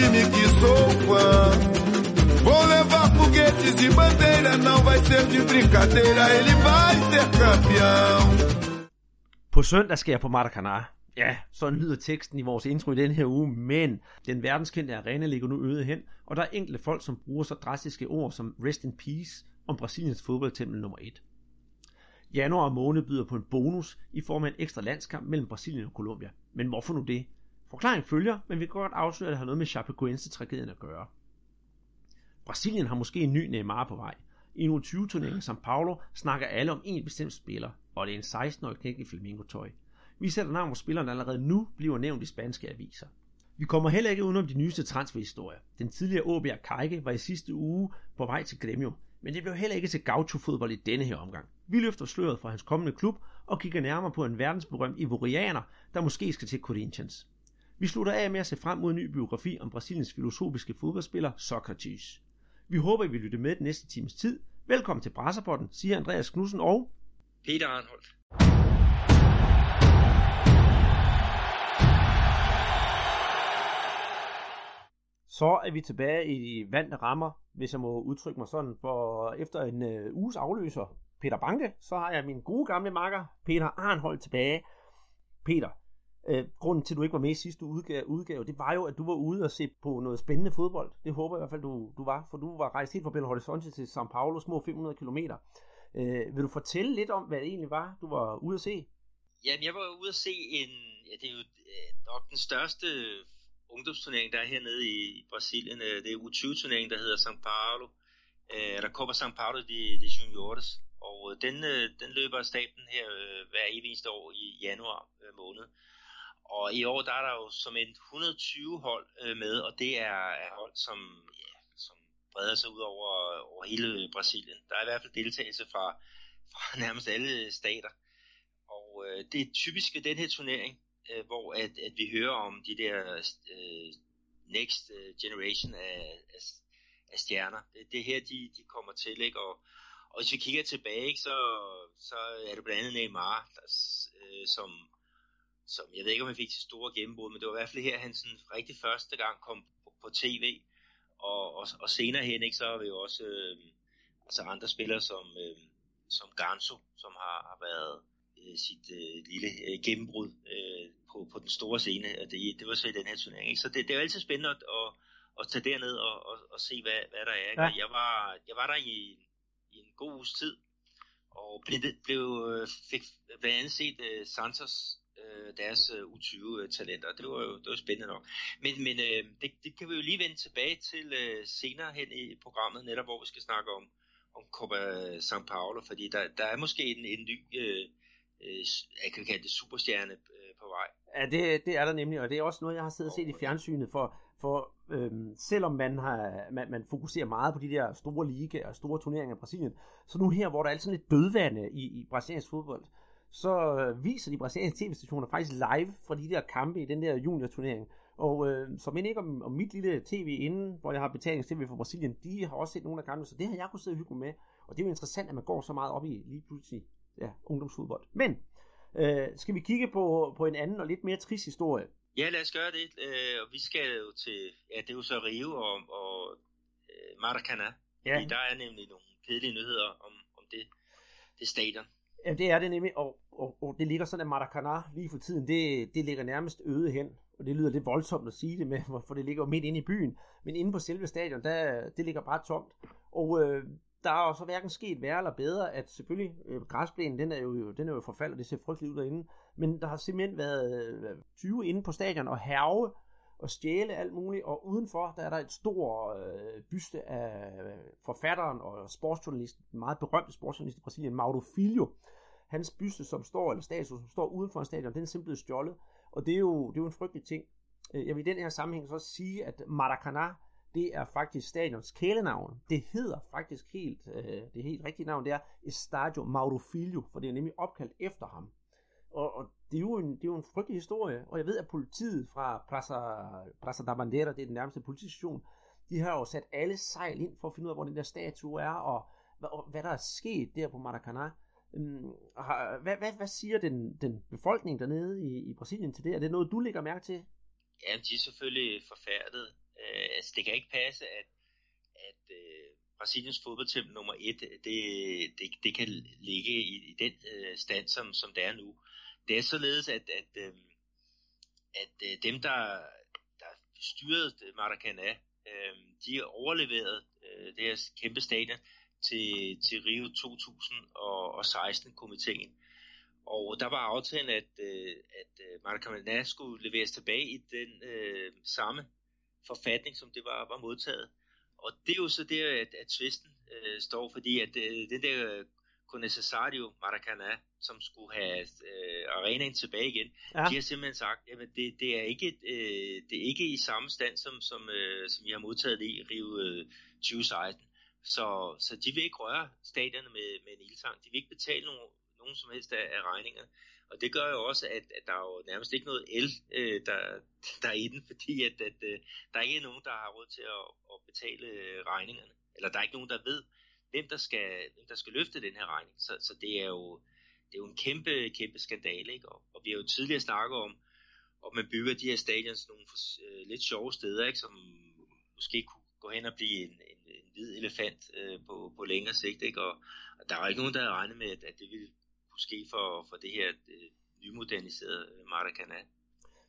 time que sou fã. Vou levar foguetes e bandeira, não vai ser de brincadeira, ele vai ser campeão. På søndag skal jeg på Maracanã. Ja, sådan lyder teksten i vores intro i den her uge, men den verdenskendte arena ligger nu øde hen, og der er enkelte folk, som bruger så drastiske ord som rest in peace om Brasiliens fodboldtempel nummer 1. Januar måned byder på en bonus i form af en ekstra landskamp mellem Brasilien og Colombia. Men hvorfor nu det? Forklaringen følger, men vi kan godt afsløre, at det har noget med Chapecoense-tragedien at gøre. Brasilien har måske en ny Neymar på vej. I en 20 turnering som Paulo snakker alle om en bestemt spiller, og det er en 16-årig knæk i flamingo-tøj. Vi sætter navn, på spilleren allerede nu bliver nævnt i spanske aviser. Vi kommer heller ikke udenom de nyeste transferhistorier. Den tidligere Åbjerg Kajke var i sidste uge på vej til Gremio, men det blev heller ikke til gaucho-fodbold i denne her omgang. Vi løfter sløret fra hans kommende klub og kigger nærmere på en verdensberømt ivorianer, der måske skal til Corinthians. Vi slutter af med at se frem mod en ny biografi om Brasiliens filosofiske fodboldspiller Socrates. Vi håber, I vil lytte med den næste times tid. Velkommen til Brasserpotten, siger Andreas Knudsen og Peter Arnholdt. Så er vi tilbage i de vante rammer, hvis jeg må udtrykke mig sådan, for efter en øh, uges afløser, Peter Banke, så har jeg min gode gamle makker, Peter Arnholdt, tilbage. Peter, øh, grunden til, at du ikke var med i sidste udgave, udgave, det var jo, at du var ude og se på noget spændende fodbold. Det håber jeg i hvert fald, du, du var, for du var rejst helt fra Belo Horizonte til São Paulo, små 500 km. Øh, vil du fortælle lidt om, hvad det egentlig var, du var ude at se? Jamen, jeg var ude at se en, ja, det er jo øh, nok den største ungdomsturnering, der er hernede i Brasilien. Øh, det er U20-turneringen, der hedder São Paulo. Øh, der kommer São Paulo de, de Juniores. Og øh, den, den løber af staten her hver eneste år i januar måned. Og i år der er der jo som en 120 hold øh, med, og det er, er hold, som, ja, som breder sig ud over, over hele Brasilien. Der er i hvert fald deltagelse fra, fra nærmest alle stater. Og øh, det er typisk ved den her turnering, øh, hvor at, at vi hører om de der øh, next øh, generation af, af, af stjerner. Det, det er her, de, de kommer til, ikke? Og, og hvis vi kigger tilbage, ikke, så, så er det blandt andet Neymar, der, øh, som, som, jeg ved ikke, om han fik til store gennembrud, men det var i hvert fald her, han sådan rigtig første gang kom på, på tv, og, og, og senere hen, ikke, så har vi jo også øh, altså andre spillere som, øh, som Ganso, som har, har været øh, sit øh, lille øh, gennembrud øh, på, på den store scene, og det, det var så i den her turnering. Ikke? Så det, det er jo altid spændende at, at, at tage derned og, og, og se, hvad, hvad der er. Ikke? Ja. Jeg, var, jeg var der i, i en god uges tid, og blev, blev, øh, fik blandt andet set uh, Santos uh, deres uh, U20-talenter. Det var jo det var spændende nok. Men, men uh, det, det kan vi jo lige vende tilbage til uh, senere hen i programmet, netop hvor vi skal snakke om, om Copa São Paulo, fordi der, der er måske en, en ny uh, øh, jeg kan kalde det superstjerne øh, på vej. Ja, det, det er der nemlig, og det er også noget, jeg har siddet og set i fjernsynet, for, for øhm, selvom man, har, man, man fokuserer meget på de der store ligaer og store turneringer i Brasilien, så nu her, hvor der er sådan lidt dødvande i, i brasiliansk fodbold, så øh, viser de brasilianske tv-stationer faktisk live fra de der kampe i den der junior-turnering. Og øh, som end ikke om, om mit lille tv inden, hvor jeg har betalings-tv for Brasilien, de har også set nogle af kampene, så det har jeg kunnet sidde og hygge med. Og det er jo interessant, at man går så meget op i lige pludselig ja, ungdomsfodbold. Men øh, skal vi kigge på, på en anden og lidt mere trist historie? Ja, lad os gøre det. Øh, vi skal jo til, ja, det er jo så Rio og, og øh, Maracanã. Ja. Fordi der er nemlig nogle kedelige nyheder om, om det, det stadion. Ja, det er det nemlig, og, og, og det ligger sådan, at Maracanã lige for tiden, det, det ligger nærmest øde hen. Og det lyder lidt voldsomt at sige det med, for det ligger jo midt inde i byen. Men inde på selve stadion, der, det ligger bare tomt. Og øh, der er jo så hverken sket værre eller bedre, at selvfølgelig øh, græsplænen, den er jo, den er jo forfald, og det ser frygteligt ud derinde, men der har simpelthen været øh, 20 inde på stadion og herve og stjæle alt muligt, og udenfor, der er der et stort øh, byste af øh, forfatteren og sportsjournalisten, meget berømte sportsjournalist i Brasilien, Mauro Filho. Hans byste, som står, eller statue, som står udenfor en stadion, den er simpelthen stjålet, og det er jo, det er jo en frygtelig ting. Øh, jeg vil i den her sammenhæng så sige, at Maracanã det er faktisk stadions kælenavn. Det hedder faktisk helt, øh, det helt rigtige navn, det er Estadio Mauro Filho, for det er nemlig opkaldt efter ham. Og, og det, er jo en, det er jo en frygtelig historie, og jeg ved, at politiet fra Plaza, Plaza da Bandera, det er den nærmeste politistation, de har jo sat alle sejl ind for at finde ud af, hvor den der statue er, og hvad, og hvad der er sket der på Maracanã. Øhm, um, hvad, hvad, hvad siger den, den befolkning dernede i, i Brasilien til det? Er det noget, du lægger mærke til? Ja, de er selvfølgelig forfærdet Øh, altså, det kan ikke passe, at, at øh, Brasiliens fodboldtempel nummer et, det, det, det kan ligge i, i den øh, stand, som, som det er nu. Det er således, at, at, øh, at øh, dem, der, der styrede Maracanã, øh, de overleverede øh, det her kæmpe stadion til, til Rio 2016-komiteen. Og der var aftalen, at, øh, at øh, Maracana Maracanã skulle leveres tilbage i den øh, samme forfatning, som det var, var modtaget. Og det er jo så det, at, at tvisten øh, står, fordi at øh, den der Conessario Maracanã, som skulle have øh, arenaen tilbage igen, ja. de har simpelthen sagt, at det, det, er ikke, øh, det er ikke i samme stand, som, som, øh, som vi har modtaget i Rio øh, 2016. Så, så de vil ikke røre stadierne med, med en ildtang. De vil ikke betale nogen, nogen som helst af, af regningerne. Og det gør jo også, at, at der er jo nærmest ikke noget el, øh, der, der er i den, fordi at, at, øh, der er ikke nogen, der har råd til at, at betale regningerne. Eller der er ikke nogen, der ved, hvem der skal, hvem der skal løfte den her regning. Så, så det er jo det er jo en kæmpe, kæmpe skandale, ikke? Og, og vi har jo tidligere snakket om, om man bygger de her stadions nogle for, øh, lidt sjove steder, ikke? Som måske kunne gå hen og blive en, en, en hvid elefant øh, på, på længere sigt, ikke? Og, og der er ikke nogen, der havde regnet med, at, at det ville kunne ske for, for det her øh, nymoderniserede øh, Maracanã.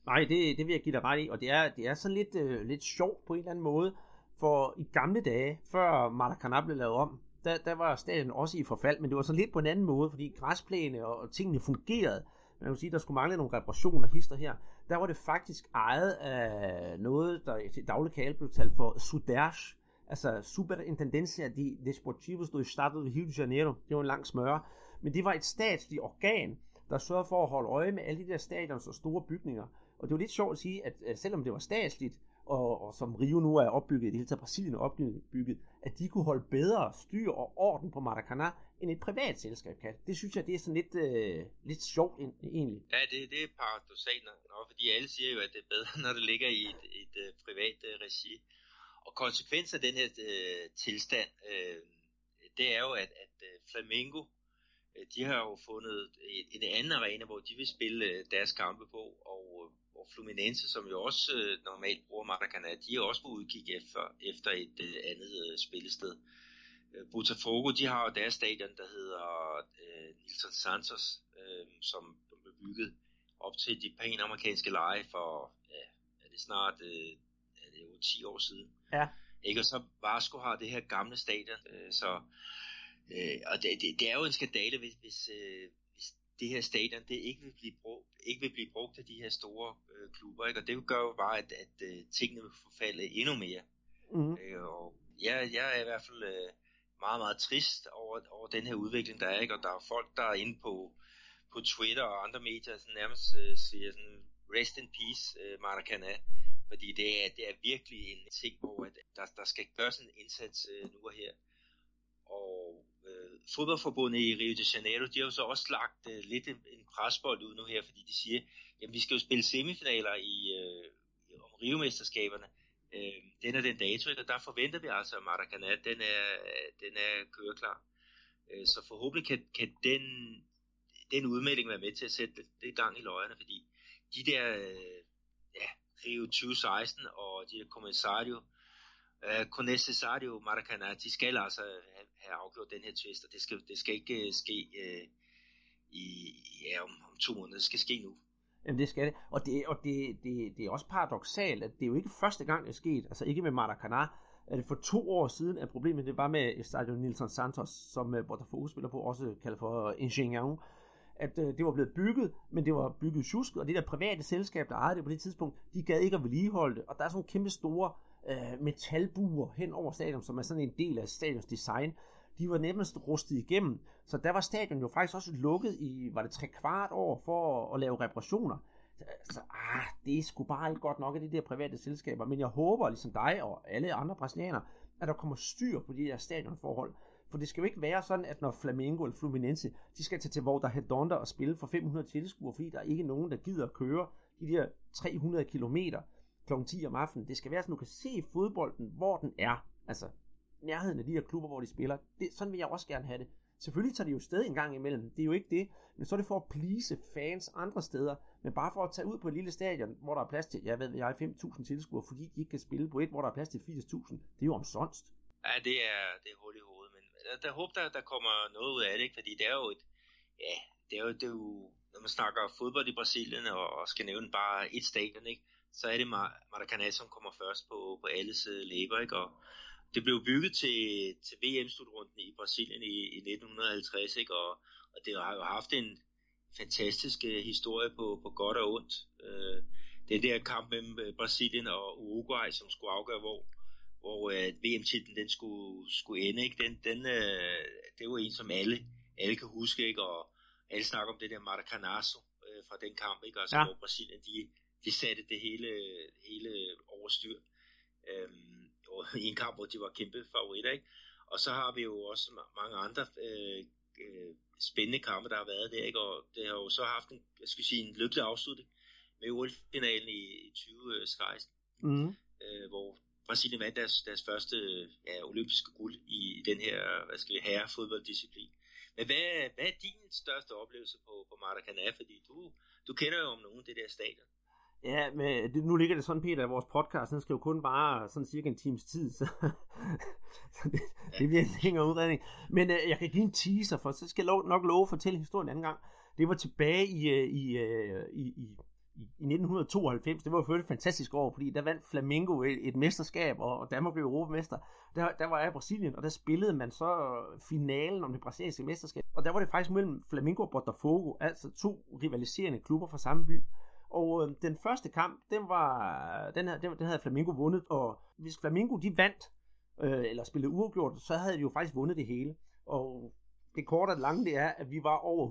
Nej, det, det vil jeg give dig ret i, og det er, det er sådan lidt, øh, lidt sjovt på en eller anden måde, for i gamle dage, før Maracanã blev lavet om, der, der var stadion også i forfald, men det var så lidt på en anden måde, fordi græsplæne og, og tingene fungerede. Man kan sige, der skulle mangle nogle reparationer, hister her. Der var det faktisk ejet af noget, der til daglig kalde blev talt for Sudersh, altså Superintendencia de Desportivos do Estado de Rio de Janeiro. Det var en lang smøre. Men det var et statsligt organ, der sørgede for at holde øje med alle de der stadions og store bygninger. Og det var lidt sjovt at sige, at selvom det var statsligt, og, og som Rio nu er opbygget, i det hele taget Brasilien er opbygget, at de kunne holde bedre styr og orden på Maracanã, end et privat selskab kan. Det synes jeg, det er sådan lidt, øh, lidt sjovt egentlig. Ja, det, det er paradoxalt, nok, fordi alle siger jo, at det er bedre, når det ligger i et, et, et privat øh, regi. Og konsekvensen af den her øh, tilstand, øh, det er jo, at, at øh, Flamengo, øh, de har jo fundet en, en anden arena, hvor de vil spille øh, deres kampe på, og og Fluminense, som jo også øh, normalt bruger Maracanã, de er også på udkig efter, efter et øh, andet øh, spillested. Øh, Botafogo, de har jo deres stadion, der hedder øh, Nilton Santos, øh, som blev bygget op til de pæne amerikanske lege for, ja, er det snart, øh, er det jo 10 år siden. Ja. Ikke? Og så Vasco har det her gamle stadion, øh, så øh, og det, det, det er jo en skandale, hvis, hvis, øh, det her stadion det ikke vil blive brugt, ikke vil blive brugt af de her store øh, klubber, ikke? og det gør jo bare, at, at øh, tingene vil forfalde endnu mere. Mm. Øh, og jeg, jeg er i hvert fald øh, meget, meget trist over, over den her udvikling, der er, ikke? og der er folk, der er inde på, på Twitter og andre medier, som nærmest øh, siger sådan, rest in peace, øh, Maracanã, fordi det er, det er virkelig en ting, hvor at der, der skal gøres en indsats øh, nu og her. Og øh, fodboldforbundet i Rio de Janeiro, de har jo så også lagt øh, lidt en, en presbold ud nu her, fordi de siger, jamen vi skal jo spille semifinaler i øh, om Rio-mesterskaberne. Øh, den er den dato, ikke? og der forventer vi altså, at Maracanã, den er, den er køreklar. Øh, så forhåbentlig kan, kan den, den udmelding være med til at sætte det, gang i løjerne, fordi de der øh, ja, Rio 2016 og de der Comensario, øh, con necessario Maracanã, de skal altså have, afgjort den her twist, og det skal, det skal ikke øh, ske øh, i, ja, om, om to måneder, det skal ske nu. Jamen det skal det, og, det, og det, det, det er også paradoxalt, at det er jo ikke første gang, det er sket, altså ikke med Maracanã, at det for to år siden, at problemet det var med Stadion Nilson Santos, som øh, Botafogo spiller på, også kaldet for Ingenieur, at øh, det var blevet bygget, men det var bygget tjusket, og det der private selskab, der ejede det på det tidspunkt, de gad ikke at vedligeholde det, og der er sådan nogle kæmpe store øh, metalbuer hen over stadion, som er sådan en del af stadions design, de var nemmest rustet igennem. Så der var stadion jo faktisk også lukket i, var det tre kvart år for at, at lave reparationer. Så, ah, det er sgu bare ikke godt nok af de der private selskaber. Men jeg håber, ligesom dig og alle andre brasilianere, at der kommer styr på de der stadionforhold. For det skal jo ikke være sådan, at når Flamengo eller Fluminense, de skal tage til hvor der Hedonda og spille for 500 tilskuere, fordi der er ikke nogen, der gider at køre de der 300 km kl. 10 om aftenen. Det skal være sådan, at du kan se fodbolden, hvor den er. Altså, nærheden af de her klubber, hvor de spiller. Det, sådan vil jeg også gerne have det. Selvfølgelig tager de jo sted en gang imellem, det er jo ikke det, men så er det for at please fans andre steder, men bare for at tage ud på et lille stadion, hvor der er plads til, jeg ved, jeg er 5.000 tilskuere, fordi de ikke kan spille på et, hvor der er plads til 80.000, det er jo omsonst. Ja, det er, det er hul i hovedet, men der, der håber, der, der kommer noget ud af det, ikke? fordi det er jo et, ja, det er jo, det er jo når man snakker fodbold i Brasilien, og, og skal nævne bare et stadion, ikke? Så er det Maracanã, som kommer først på, på alles læber, ikke? og det blev bygget til, til VM-slutrunden i Brasilien i, i 1950, ikke? Og, og det har jo haft en fantastisk uh, historie på, på godt og ondt. Uh, det der kamp mellem Brasilien og Uruguay, som skulle afgøre, hvor, hvor uh, VM-titlen den skulle, skulle ende, ikke? Den, den, uh, det var en, som alle, alle kan huske, ikke? Og alle snakker om det der Maracanazo uh, fra den kamp, ikke? Altså, ja. hvor Brasilien, de, de satte det hele, hele overstyr. Øhm, og i en kamp, hvor de var kæmpe favoritter, ikke? Og så har vi jo også mange andre øh, øh, spændende kampe, der har været der, ikke? Og det har jo så haft en, jeg skal sige, en lykkelig afslutning med OL-finalen i, i 2016, mm. øh, hvor Brasilien vandt deres, deres første ja, olympiske guld i den her, hvad skal vi, herre fodbolddisciplin. Men hvad, hvad er din største oplevelse på, på Maracanã? Fordi du, du kender jo om nogen det der stadion. Ja, men det, nu ligger det sådan, Peter, at vores podcast, den skal jo kun bare sådan cirka en times tid, så, så det, det bliver en længere udredning. Men øh, jeg kan give en teaser, for så skal jeg lov, nok love at fortælle historien en anden gang. Det var tilbage i, øh, i, øh, i, i, i 1992, det var jo et fantastisk år, fordi der vandt Flamengo et, et mesterskab, og Danmark blev europamester. Der, der var jeg i Brasilien, og der spillede man så finalen om det brasilianske mesterskab. Og der var det faktisk mellem Flamengo og Botafogo, altså to rivaliserende klubber fra samme by. Og øh, den første kamp, den var, den, her, den, den havde Flamingo vundet, og hvis Flamingo de vandt, øh, eller spillede uafgjort, så havde de jo faktisk vundet det hele. Og det korte og lange det er, at vi var over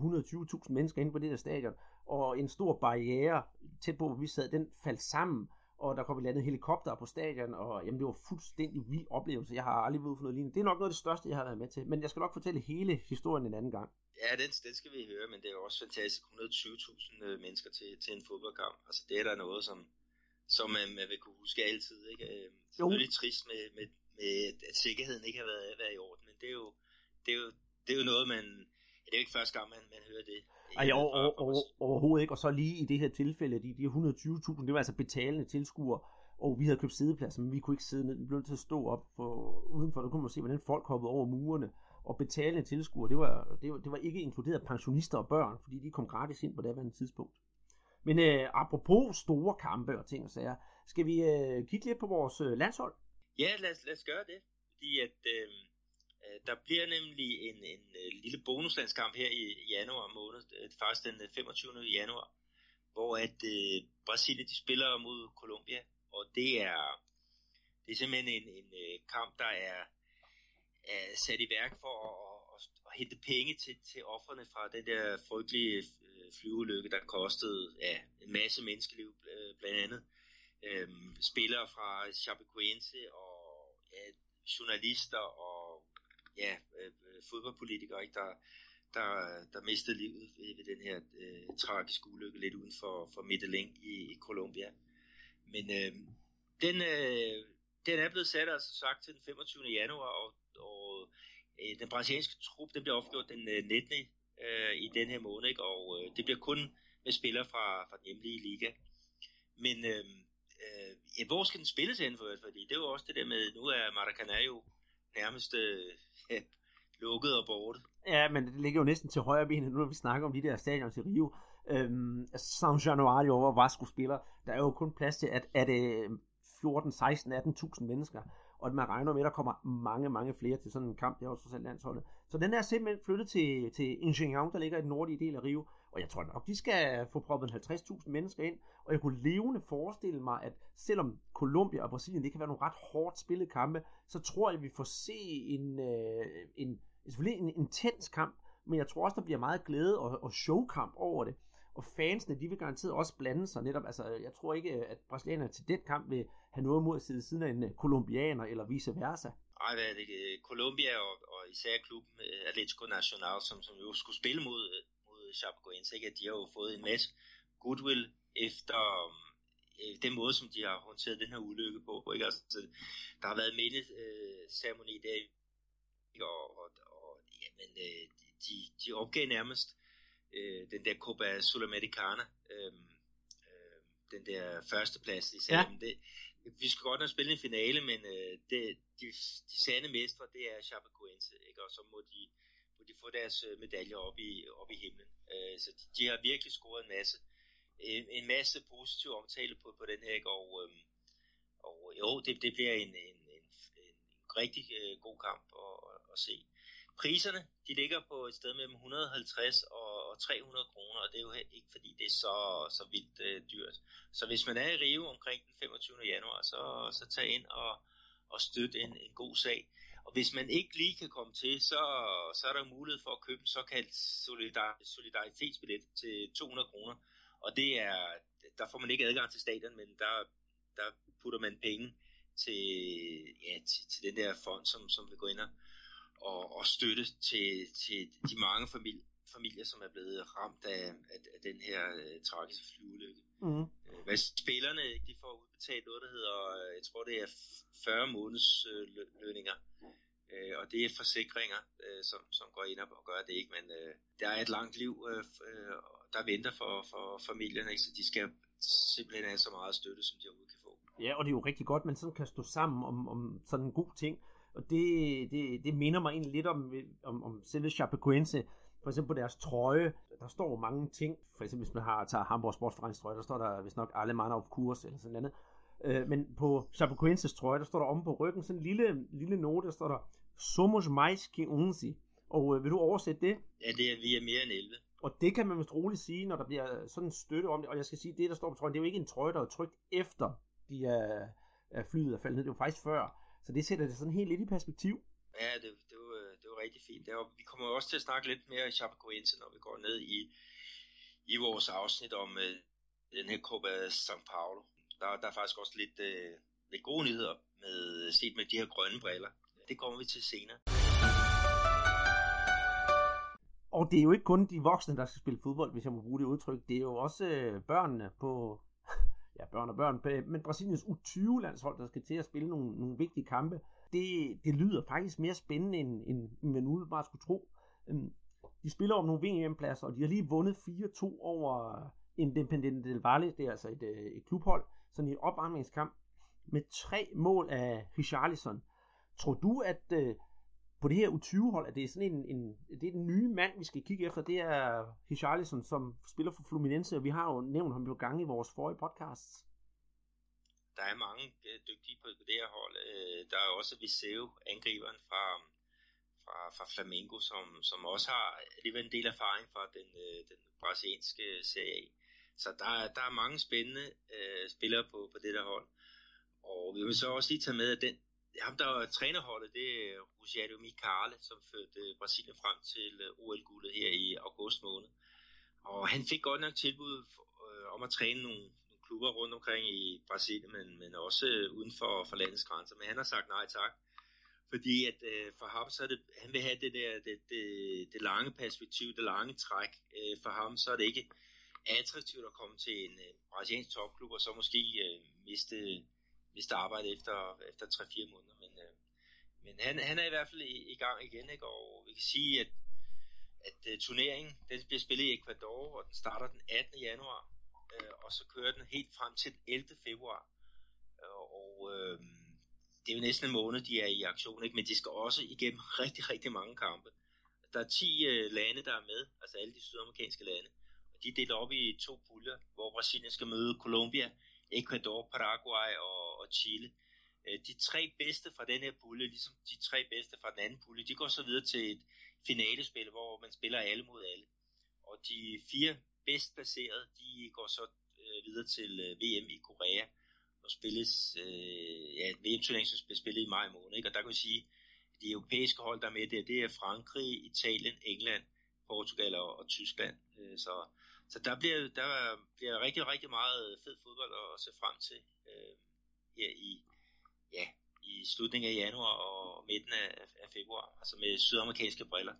120.000 mennesker inde på det der stadion, og en stor barriere tæt på, hvor vi sad, den faldt sammen, og der kom et landet helikopter på stadion, og jamen, det var fuldstændig vild oplevelse. Jeg har aldrig været for noget lignende. Det er nok noget af det største, jeg har været med til, men jeg skal nok fortælle hele historien en anden gang. Ja, den, den skal vi høre, men det er jo også fantastisk. 120.000 øh, mennesker til, til en fodboldkamp. Altså, det er der noget, som, som man, man vil kunne huske altid. Ikke? Øh, selvfølgelig trist med, med, med, at sikkerheden ikke har været, været i orden, men det er jo, det er jo, det er jo noget, man... Det er jo ikke første gang, man, man hører det. Ej, over, over, over, overhovedet ikke. Og så lige i det her tilfælde, de, de 120.000, det var altså betalende tilskuere, og vi havde købt sædepladser, men vi kunne ikke sidde ned. Vi blev nødt til at stå op for, udenfor, der kunne man se, hvordan folk hoppede over murene og betalende tilskuere. Det var, det, var, det var ikke inkluderet pensionister og børn, fordi de kom gratis ind på det andet tidspunkt. Men øh, apropos store kampe og ting og sager, skal vi øh, kigge lidt på vores øh, landshold? Ja, lad os, lad os gøre det. Fordi at Øh, Øh, der bliver nemlig en, en, øh, lille bonuslandskamp her i januar måned, øh, faktisk den 25. januar, hvor at øh, Brasilien de spiller mod Colombia, og det er, det er simpelthen en, en, en kamp, der er, er sat i værk for at, at, at hente penge til, til offerne fra den der frygtelige flyulykke, der kostede ja, en masse menneskeliv blandt andet. Øhm, spillere fra Chapecoense og ja, journalister og ja, øh, øh, fodboldpolitikere, ikke, der, der, der mistede livet ved, ved den her øh, tragiske ulykke lidt uden for, for Medellin i, i Colombia. Men øh, den, øh, den er blevet sat, altså sagt, til den 25. januar, og, og øh, den brasilianske trup, den bliver opgjort den øh, 19. Øh, i den her måned, ikke? og øh, det bliver kun med spillere fra, fra den hjemlige liga. Men øh, øh, ja, hvor skal den spilles hen for? Fordi det er jo også det der med, nu er Maracanã jo nærmest øh, lukket og borte. Ja, men det ligger jo næsten til højre benet, nu når vi snakker om de der stadions i Rio. Øhm, San Januario, hvor Vasco spiller, der er jo kun plads til, at, at det 14, 16, 18.000 mennesker, og at man regner med, at der kommer mange, mange flere til sådan en kamp, der også selv landsholdet. Så den er simpelthen flyttet til, til Ingenieur, der ligger i den nordlige del af Rio, og jeg tror nok, de skal få proppet 50.000 mennesker ind, og jeg kunne levende forestille mig, at selvom Colombia og Brasilien, det kan være nogle ret hårdt spillede kampe, så tror jeg, at vi får se en, øh, en selvfølgelig en intens kamp, men jeg tror også, der bliver meget glæde og, og showkamp over det. Og fansene, de vil garanteret også blande sig netop. Altså, jeg tror ikke, at brasilianerne til den kamp vil have noget mod at sidde siden af en øh, kolumbianer eller vice versa. Nej, hvad er det? Øh, Colombia og, og især klubben øh, Atletico Nacional, som, som jo skulle spille mod Chapecoense, ikke? at de har jo fået en masse goodwill efter øh, den måde, som de har håndteret den her ulykke på. Ikke? Altså, der har været mindeceremoni øh, der, og, og, og jamen, øh, de, de opgav nærmest øh, den der Copa Sudamericana, øh, øh, den der førsteplads. De sagde, ja. det, vi skal godt have spillet en finale, men øh, det, de, de sande mestre, det er Chapecoense, ikke? og så må de, hvor de får deres øh, medaljer op i, op i himlen. Øh, så de, de har virkelig scoret en masse, en, en masse positiv omtale på, på den her, ikke? og, øh, og jo, det, det bliver en, en, en, en rigtig øh, god kamp at, at, at se. Priserne, de ligger på et sted mellem 150 og, og 300 kroner, og det er jo ikke fordi det er så, så vildt øh, dyrt. Så hvis man er i Rio omkring den 25. januar, så, så tag ind og, og støt en, en god sag. Og hvis man ikke lige kan komme til, så, så er der mulighed for at købe en såkaldt solidar, solidaritetsbillet til 200 kroner. Og det er, der får man ikke adgang til stadion, men der, der putter man penge til, ja, til, til den der fond, som, som vil gå ind og, og, støtte til, til de mange familier, familier, som er blevet ramt af, af, af den her uh, tragiske flyulykke. Mm. Hvad spillerne, de får udbetalt noget, der hedder, øh, jeg tror det er 40 måneds uh, lønninger. Øh, og det er forsikringer, øh, som, som går ind og gør det ikke, men øh, der er et langt liv, øh, øh der venter for, for familierne, ikke? så de skal simpelthen have så meget støtte, som de overhovedet kan få. Ja, og det er jo rigtig godt, man sådan kan stå sammen om, om sådan en god ting. Og det, det, det minder mig egentlig lidt om, om, om selve Chapecoense. For eksempel på deres trøje, der står mange ting. For eksempel hvis man har, tager Hamburg Sportsforenings trøje, der står der hvis nok alle manner of kurs eller sådan noget. Øh, men på Chapecoenses trøje, der står der om på ryggen sådan en lille, lille note, der står der Somos mais que unsi. Og øh, vil du oversætte det? Ja, det er, vi er mere end 11. Og det kan man vist roligt sige, når der bliver sådan en støtte om det. Og jeg skal sige, det der står på trøjen, det er jo ikke en trøje, der er trykt efter de er, er flyet er faldet ned. Det var faktisk før. Så det sætter det sådan helt lidt i perspektiv. Ja, det, det, var, det var rigtig fint. Det var, vi kommer også til at snakke lidt mere i Chapecoense, når vi går ned i, i vores afsnit om uh, den her Copa São Paulo. Der, der er faktisk også lidt, uh, lidt gode nyheder med, set med de her grønne briller. Det kommer vi til senere. Og det er jo ikke kun de voksne, der skal spille fodbold, hvis jeg må bruge det udtryk. Det er jo også øh, børnene på, ja, børn og børn, men Brasiliens U20-landshold, der skal til at spille nogle, nogle vigtige kampe, det, det lyder faktisk mere spændende, end, end man bare skulle tro. Øhm, de spiller om nogle VM-pladser, og de har lige vundet 4-2 over Independiente del Valle, det er altså et, øh, et klubhold, sådan i en opvarmningskamp, med tre mål af Richarlison. Tror du, at øh, på det her U20-hold, at det er sådan en, en, det er den nye mand, vi skal kigge efter, det er Richarlison, som spiller for Fluminense, og vi har jo nævnt ham jo gang i vores forrige podcasts. Der er mange øh, dygtige på, det her hold. Øh, der er også Viseu, angriberen fra, fra, fra Flamengo, som, som også har alligevel en del erfaring fra den, øh, den brasilianske serie Så der, der er mange spændende øh, spillere på, på det der hold. Og vi vil så også lige tage med, at den, ham, der var trænerholdet, det er Rogério Micale, som førte øh, Brasilien frem til øh, OL-guldet her i august måned. Og han fik godt nok tilbud øh, om at træne nogle, nogle klubber rundt omkring i Brasilien, men, men også uden for, for landets grænser. Men han har sagt nej tak. Fordi at øh, for ham, så er det, han vil have det der, det, det, det lange perspektiv, det lange træk. Øh, for ham, så er det ikke attraktivt at komme til en øh, brasiliansk topklub, og så måske øh, miste miste arbejde efter, efter 3-4 måneder. Men, øh, men han, han er i hvert fald i, i gang igen, ikke? og vi kan sige, at, at uh, turneringen den bliver spillet i Ecuador, og den starter den 18. januar, øh, og så kører den helt frem til den 11. februar. Øh, og øh, det er jo næsten en måned, de er i aktion, ikke? men de skal også igennem rigtig, rigtig mange kampe. Der er 10 øh, lande, der er med, altså alle de sydamerikanske lande, og de er delt op i to puljer, hvor Brasilien skal møde Colombia, Ecuador, Paraguay og og Chile. Øh, de tre bedste fra den her pulje, ligesom de tre bedste fra den anden pulje, de går så videre til et finalespil, hvor man spiller alle mod alle. Og de fire bedst placerede, de går så øh, videre til øh, VM i Korea, og spilles, øh, ja, VM-turnering, som bliver spillet i maj måned. Ikke? Og der kan vi sige, at de europæiske hold, der er med der, det er Frankrig, Italien, England, Portugal og, og Tyskland. Øh, så, så der bliver, der bliver rigtig, rigtig meget fed fodbold at se frem til. Øh, her i, ja, i slutningen af januar og midten af, af februar, altså med sydamerikanske briller.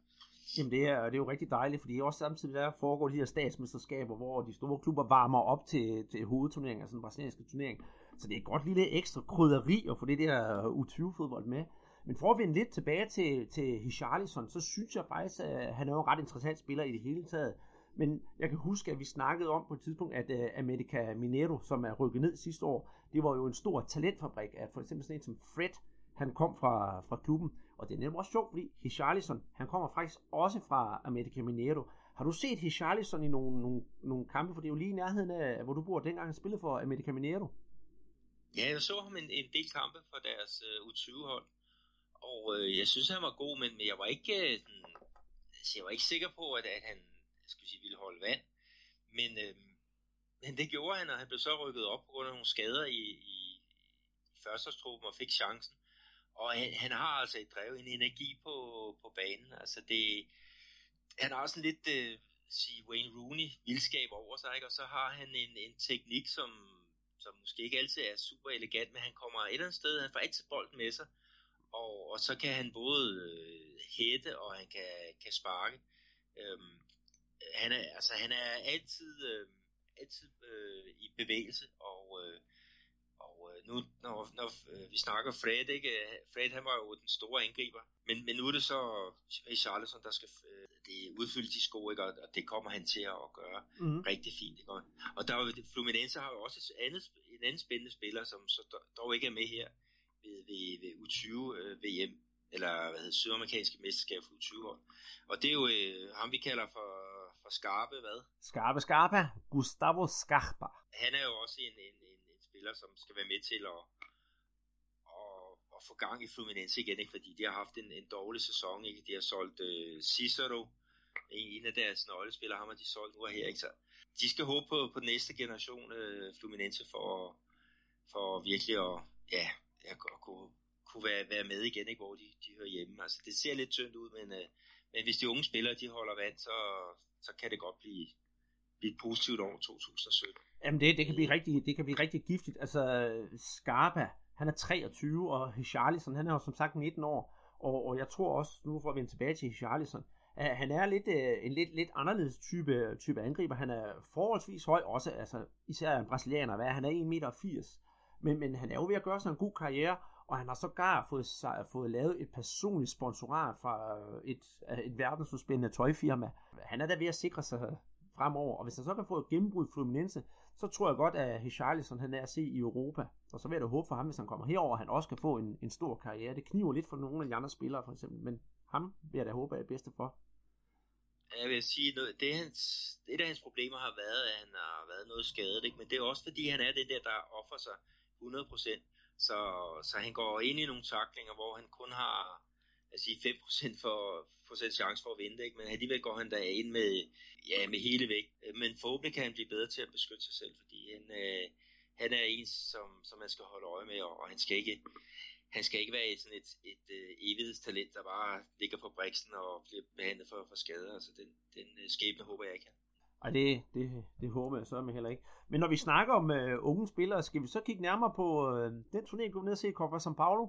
Jamen det er, det er jo rigtig dejligt, fordi også samtidig der foregår de her statsmesterskaber, hvor de store klubber varmer op til, til hovedturneringen, altså den brasilianske turnering. Så det er et godt lille ekstra krydderi at få det der U20-fodbold med. Men for at vende lidt tilbage til, til Hicharlison, så synes jeg faktisk, at han er jo en ret interessant spiller i det hele taget. Men jeg kan huske, at vi snakkede om på et tidspunkt, at uh, America Minero, som er rykket ned sidste år, det var jo en stor talentfabrik, at for eksempel sådan en som Fred, han kom fra, fra klubben. Og det er nemlig også sjovt, fordi Hicharlison, han kommer faktisk også fra America Minero. Har du set Hicharlison i nogle, nogle, nogle kampe, for det er jo lige i nærheden af, hvor du bor, dengang han spillede for America Minero? Ja, jeg så ham en, en del kampe for deres øh, uh, U20-hold, og øh, jeg synes, han var god, men, men jeg var ikke øh, altså, jeg var ikke sikker på, at, at han skal sige, ville holde vand. Men, øh, men det gjorde han, og han blev så rykket op på grund af nogle skader i, i, i førsteårstruppen og fik chancen. Og han, han har altså et drev, en energi på, på banen. Altså det, han har sådan lidt, øh, sige Wayne Rooney, vildskab over sig, ikke? og så har han en, en teknik, som, som måske ikke altid er super elegant, men han kommer et eller andet sted, han får altid bolden med sig, og, og så kan han både øh, hætte, og han kan, kan sparke. Øhm, han, er, altså, han er altid, øh, altid øh, i bevægelse, og, øh, og øh, nu når, når øh, vi snakker Fred, ikke? Fred han var jo den store angriber, men, men nu er det så Charleston, der skal øh, det udfylde de sko, ikke? og det kommer han til at gøre mm. rigtig fint. Ikke? Og der er, Fluminense har jo også et andet, en anden spændende spiller, som så dog ikke er med her ved, ved, ved U20 øh, VM, eller hvad hedder Sydamerikanske mesterskab for U20-hold. Og det er jo øh, ham, vi kalder for, for Skarpe, hvad? Skarpe Skarpe, Gustavo Scarpa. Han er jo også en, en, en, en spiller, som skal være med til at, at få gang i Fluminense igen, ikke? fordi de har haft en, en dårlig sæson. Ikke? De har solgt øh, Cicero, en af deres nøglespillere, ham har de solgt nu her. Ikke? Så de skal håbe på, på den næste generation øh, Fluminense for, for virkelig at, ja, at, at kunne, kunne være, være med igen, ikke? hvor de, de hører hjemme. Altså, det ser lidt tyndt ud, men, øh, men hvis de unge spillere de holder vand, så, så kan det godt blive, blive et positivt år 2017. Jamen det, det, kan blive rigtig, det kan blive rigtig giftigt. Altså Scarpa, han er 23, og Hicharlison, han er jo som sagt 19 år. Og, og jeg tror også, nu får vi vende tilbage til Hicharlison, at han er lidt, øh, en lidt, lidt anderledes type, type angriber. Han er forholdsvis høj, også altså, især en brasilianer, hvad han er 1,80 meter. Men, men han er jo ved at gøre sig en god karriere, og han har sågar fået, fået lavet et personligt sponsorat fra øh, et, et verdensudspændende tøjfirma. Han er da ved at sikre sig fremover, og hvis han så kan få et gennembrud i Fluminense, så tror jeg godt, at Hicharlison han er at se i Europa. Og så vil jeg da håbe for ham, hvis han kommer herover, at han også kan få en, en stor karriere. Det kniver lidt for nogle af de andre spillere, for eksempel, men ham vil jeg da håbe er det bedste for. Jeg vil sige, noget, det, hans, et af hans problemer har været, at han har været noget skadet, ikke? men det er også fordi, han er den der, der offer sig 100%. Så, så han går ind i nogle taklinger, hvor han kun har at sige 5% for, procent chance for at vinde, ikke? men alligevel går han der ind med, ja, med hele væk. Men forhåbentlig kan han blive bedre til at beskytte sig selv, fordi han, øh, han er en, som, som man skal holde øje med, og, og han skal ikke han skal ikke være sådan et, et, et evighedstalent, der bare ligger på briksen og bliver behandlet for, for skader. Altså den, den øh, skæbne håber jeg ikke. Ej, det, det, det håber jeg så med heller ikke. Men når vi snakker om øh, unge spillere, skal vi så kigge nærmere på øh, den turné, vi ned og se i Copa São Paulo?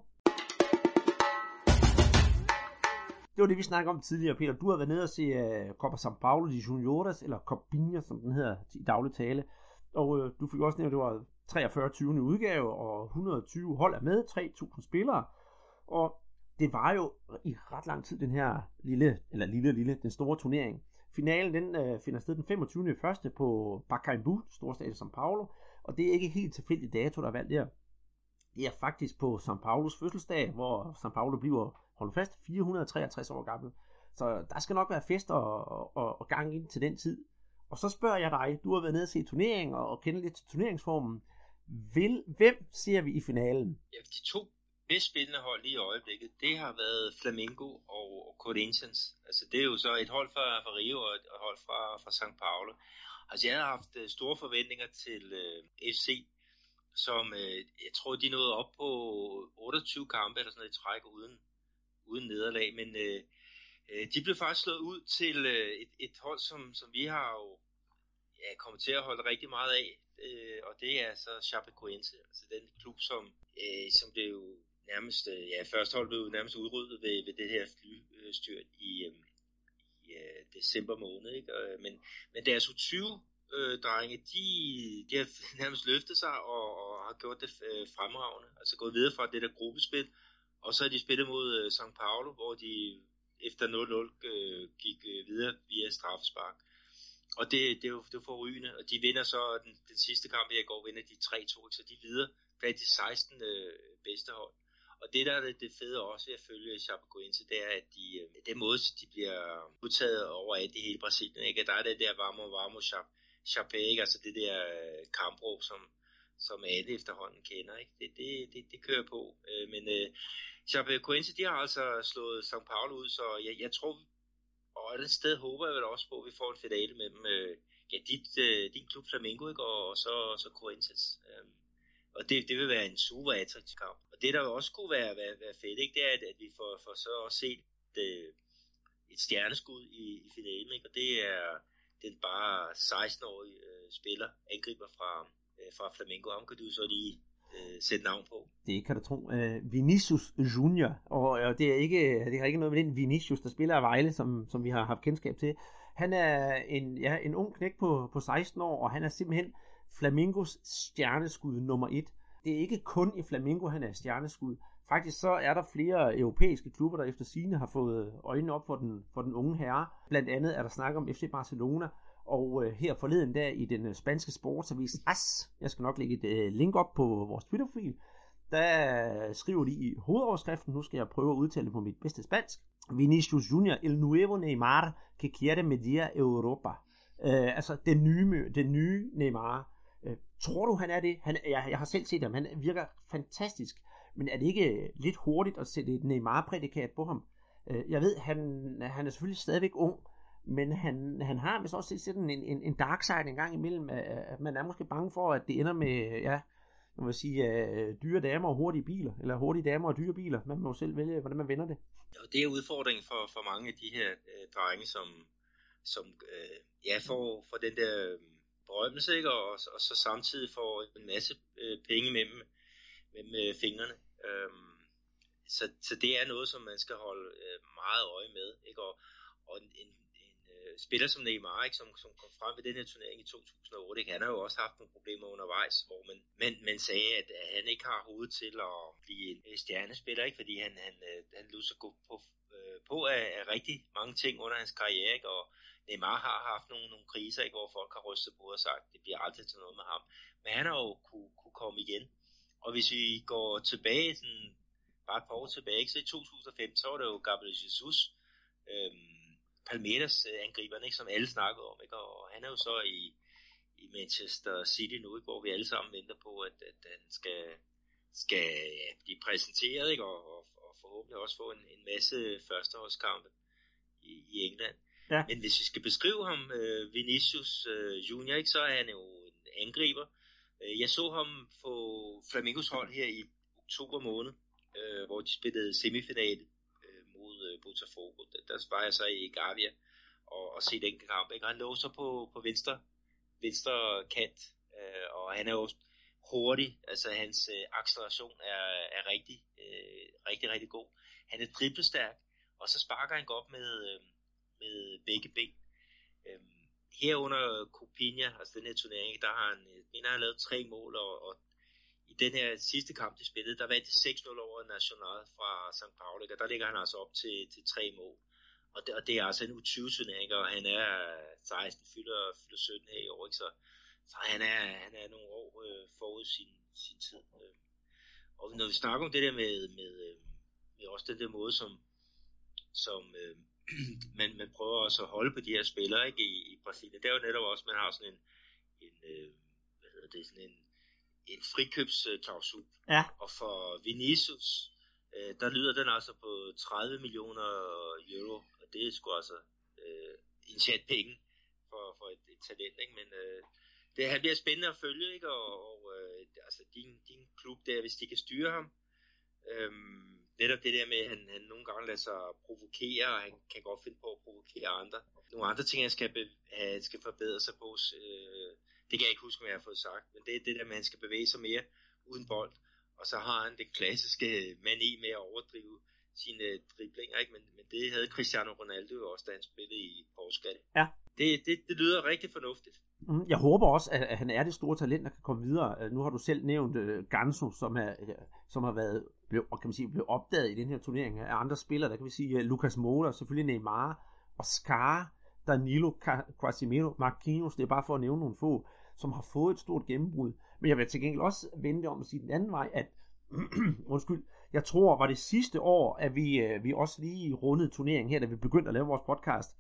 Det var det, vi snakkede om tidligere, Peter. Du har været nede og se øh, Copa São Paulo de Juniores, eller Copinha, som den hedder i daglig tale. Og øh, du fik også nævnt, at det var 43. 20. udgave, og 120 hold er med, 3.000 spillere. Og det var jo i ret lang tid den her lille, eller lille, lille, den store turnering. Finalen den øh, finder sted den 25. første på Pacaembu, storstadion São Paulo, og det er ikke helt tilfældig dato, der er valgt der. Det er faktisk på São Paulos fødselsdag, hvor São Paulo bliver, hold fast, 463 år gammel. Så der skal nok være fest og, og, og gang ind til den tid. Og så spørger jeg dig, du har været nede og se turneringen og, og kender lidt til turneringsformen. Vil, hvem ser vi i finalen? Ja, de to bedst spillende hold lige i øjeblikket, det har været Flamengo og Corinthians. Altså det er jo så et hold fra, fra Rio og et hold fra, fra São Paulo. Altså jeg har haft øh, store forventninger til øh, FC, som øh, jeg tror de nåede op på 28 kampe eller sådan noget i træk uden, uden nederlag, men øh, øh, de blev faktisk slået ud til øh, et, et hold, som, som vi har jo ja, kommet til at holde rigtig meget af øh, og det er så Chapecoense, altså den klub, som, øh, som blev nærmest, øh, ja, første hold blev nærmest udryddet ved, ved det her flystyrt i, øh, i øh, december måned, ikke? Og, øh, men, men deres U20 øh, drenge, de, de har nærmest løftet sig og, og har gjort det øh, fremragende, altså gået videre fra det der gruppespil, Og så har de spillet mod uh, øh, St. Paulo, hvor de efter 0-0 uh, øh, gik uh, videre via straffespark. Og det, det, er jo, det er forrygende, og de vinder så den, den sidste kamp i går, vinder de 3-2, så de videre blandt de 16 uh, bedste hold. Og det der er det, det fede også ved at følge Chapecoense, det er, at de, øh, det måde, de bliver udtaget overalt i hele Brasilien. Ikke? Der er det der varme varme Chape, ikke? altså det der øh, kampråb, som, som alle efterhånden kender. Ikke? Det, det, det, det kører på. Øh, men øh, Chapecoense, de har altså slået São Paulo ud, så jeg, jeg tror, og et sted håber jeg vel også på, at vi får en finale med dem. Øh, ja, dit, øh, din klub Flamengo, ikke? Og, og så, så Corinthians. Øh, og det, det vil være en super attraktiv kamp. Det, der også kunne være, være, være fedt, ikke? det er, at, at vi får, får så også set et, øh, et stjerneskud i, i finalen. Ikke? Og det er den bare 16-årige øh, spiller, angriber fra, øh, fra Flamengo. Ham kan du så lige øh, sætte navn på. Det kan du tro. Uh, Vinicius Junior, og, og det, er ikke, det har ikke noget med den Vinicius, der spiller af Vejle, som, som vi har haft kendskab til. Han er en, ja, en ung knæk på, på 16 år, og han er simpelthen Flamingos stjerneskud nummer 1. Det er ikke kun i Flamingo, han er stjerneskud. Faktisk så er der flere europæiske klubber, der efter sine har fået øjnene op for den, for den unge herre. Blandt andet er der snak om FC Barcelona, og øh, her forleden der i den øh, spanske sportsavis AS, jeg skal nok lægge et øh, link op på vores Twitter-profil, der øh, skriver de i hovedoverskriften, nu skal jeg prøve at udtale det på mit bedste spansk, Vinicius Junior, el nuevo Neymar, que quiere media Europa. Øh, altså den nye, den nye Neymar. Tror du, han er det? Han, jeg, jeg har selv set ham, han virker fantastisk. Men er det ikke øh, lidt hurtigt at sætte et Neymar-prædikat på ham? Øh, jeg ved, han, han er selvfølgelig stadigvæk ung, men han, han har vist også sådan en, en, en dark side en gang imellem, at man er måske bange for, at det ender med, ja, man vil sige, øh, dyre damer og hurtige biler, eller hurtige damer og dyre biler. Man må jo selv vælge, hvordan man vender det. Og det er udfordringen for, for mange af de her øh, drenge, som, som øh, ja, får, for den der øh, berømmelse, ikke? Og, og så samtidig får en masse øh, penge mellem, mellem øh, fingrene. Øhm, så, så det er noget, som man skal holde øh, meget øje med. Ikke? Og, og en, en øh, spiller som Neymar, ikke, som, som kom frem ved den her turnering i 2008, ikke, han har jo også haft nogle problemer undervejs, hvor man, man, man sagde, at, at han ikke har hovedet til at blive en øh, stjernespiller, ikke, fordi han, han, øh, han lød så gå på, øh, på af, af rigtig mange ting under hans karriere, ikke, og Neymar har haft nogle, nogle kriser, ikke, hvor folk har rystet på og sagt, det bliver aldrig til noget med ham. Men han har jo kunne, kunne komme igen. Og hvis vi går tilbage, sådan, bare et par år tilbage, ikke, så i 2005, så var det jo Gabriel Jesus, øhm, Palmeiras øh, angriberen, ikke, som alle snakkede om, ikke? og han er jo så i, i Manchester City nu, ikke? hvor vi alle sammen venter på, at, at han skal, skal ja, blive præsenteret, ikke? Og, og, og forhåbentlig også få en, en masse førsteårskampe i, i England. Ja. Men hvis vi skal beskrive ham, øh, Vinicius øh, Junior, ikke, så er han jo en angriber. Øh, jeg så ham på Flamingos hold her i oktober måned, øh, hvor de spillede semifinale øh, øh, Botafogo. Der, der var jeg så i Gavia og, og se den kamp. Ikke? han lå så på, på venstre, venstre kant, øh, og han er jo hurtig, altså hans øh, acceleration er, er rigtig, øh, rigtig, rigtig god. Han er driblestærk, og så sparker han godt med, øh, med begge ben. Øh, herunder Copinha, altså den her turnering, der har han, øh, mener, han har lavet tre mål, og, og i den her sidste kamp, de spillede, der vandt 6-0 over National fra St. Pauli, og der ligger han altså op til, til tre mål. Og det, og det er altså en U20-turnering, og han er 16, fylder, fylder 17 her i år, ikke? Så, så han, er, han er nogle år øh, forud sin, sin tid. Øh. Og når vi snakker om det der med, med, øhm, med også den der måde, som, som øh, man, man prøver også at holde på de her spillere ikke, i, i Brasilien, det er jo netop også, man har sådan en, en øh, hvad hedder det, sådan en en frikøbsklausul. Ja. Og for Vinicius, øh, der lyder den altså på 30 millioner euro, og det er sgu altså øh, en chat penge for, for et, et talent, ikke? men øh, det her bliver spændende at følge, ikke? og, og øh, altså din, din klub der, hvis de kan styre ham, øh, netop det der med, at han, han nogle gange lader sig provokere, og han kan godt finde på at provokere andre. Nogle andre ting, han skal, be, han skal forbedre sig på, øh, det kan jeg ikke huske, hvad jeg har fået sagt, men det er det der med, at han skal bevæge sig mere uden bold, og så har han det klassiske øh, mani med at overdrive sine øh, driblinger, ikke? Men, men det havde Cristiano Ronaldo jo også, da han spillede i Portugal. Ja. Det, det, det lyder rigtig fornuftigt. Mm, jeg håber også, at, han er det store talent, der kan komme videre. Øh, nu har du selv nævnt uh, Ganso, som, er, øh, som har været blev, kan man sige, blev opdaget i den her turnering af andre spillere. Der kan vi sige uh, Lucas Moura, selvfølgelig Neymar, og Scar, Danilo, Casimiro, Marquinhos, det er bare for at nævne nogle få, som har fået et stort gennembrud. Men jeg vil til gengæld også vende om at sige den anden vej, at undskyld, jeg tror, var det sidste år, at vi, vi også lige rundede turneringen her, da vi begyndte at lave vores podcast,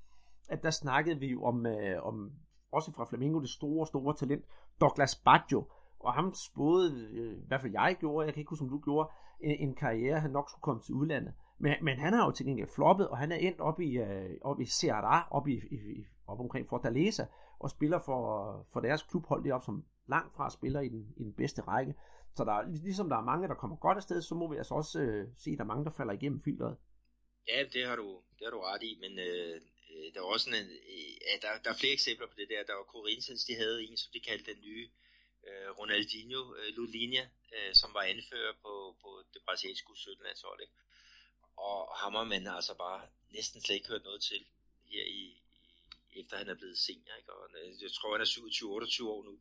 at der snakkede vi jo om, øh, om også fra Flamingo, det store, store talent, Douglas Baggio, og ham spåede, øh, i hvert fald jeg gjorde, jeg kan ikke huske, om du gjorde, en, en karriere, han nok skulle komme til udlandet. Men, men han har jo til gengæld floppet, og han er endt op i, øh, op i Ceará, op, i, i, op omkring Fortaleza, og spiller for, for deres klubhold deroppe, som langt fra spiller i den, i den bedste række. Så der, ligesom der er mange, der kommer godt afsted, så må vi altså også øh, se, at der er mange, der falder igennem filteret. Ja, det har du, det har du ret i, men øh, øh der er også en, øh, ja, der, der er flere eksempler på det der. Der var Corinthians, de havde en, som de kaldte den nye øh, Ronaldinho øh, Lulinha, øh, som var anfører på, på det brasilianske U17-landshold. Og ham har man altså bare næsten slet ikke hørt noget til her i, i efter han er blevet senior. Ikke? Og, jeg tror, han er 27-28 år nu.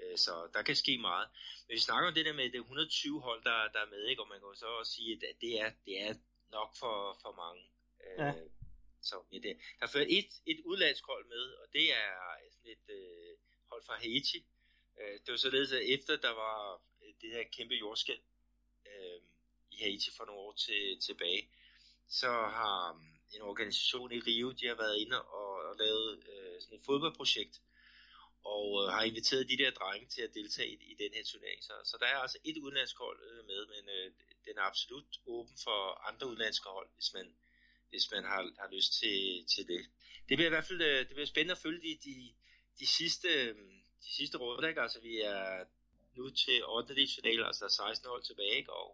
Øh, så der kan ske meget. Men vi snakker om det der med det 120 hold, der, der er med, ikke? og man kan så også sige, at det er, det er nok for, for mange. Øh, så ja, det, der er ført et, et udlandshold med, og det er sådan et øh, hold fra Haiti. Øh, det var således, at efter der var øh, det her kæmpe jordskæld øh, i Haiti for nogle år til, tilbage, så har øh, en organisation i Rio, de har været inde og, og lavet øh, sådan et fodboldprojekt, og øh, har inviteret de der drenge til at deltage i, i den her turnering. Så, så der er altså et udenlandsk hold øh, med, men øh, den er absolut åben for andre udenlandske hold, hvis man, hvis man har, har lyst til, til det. Det bliver i hvert fald øh, det bliver spændende at følge de, de, de sidste, øh, de sidste runder. Ikke? Altså, vi er nu til 8. final, altså der er 16 hold tilbage, ikke? og,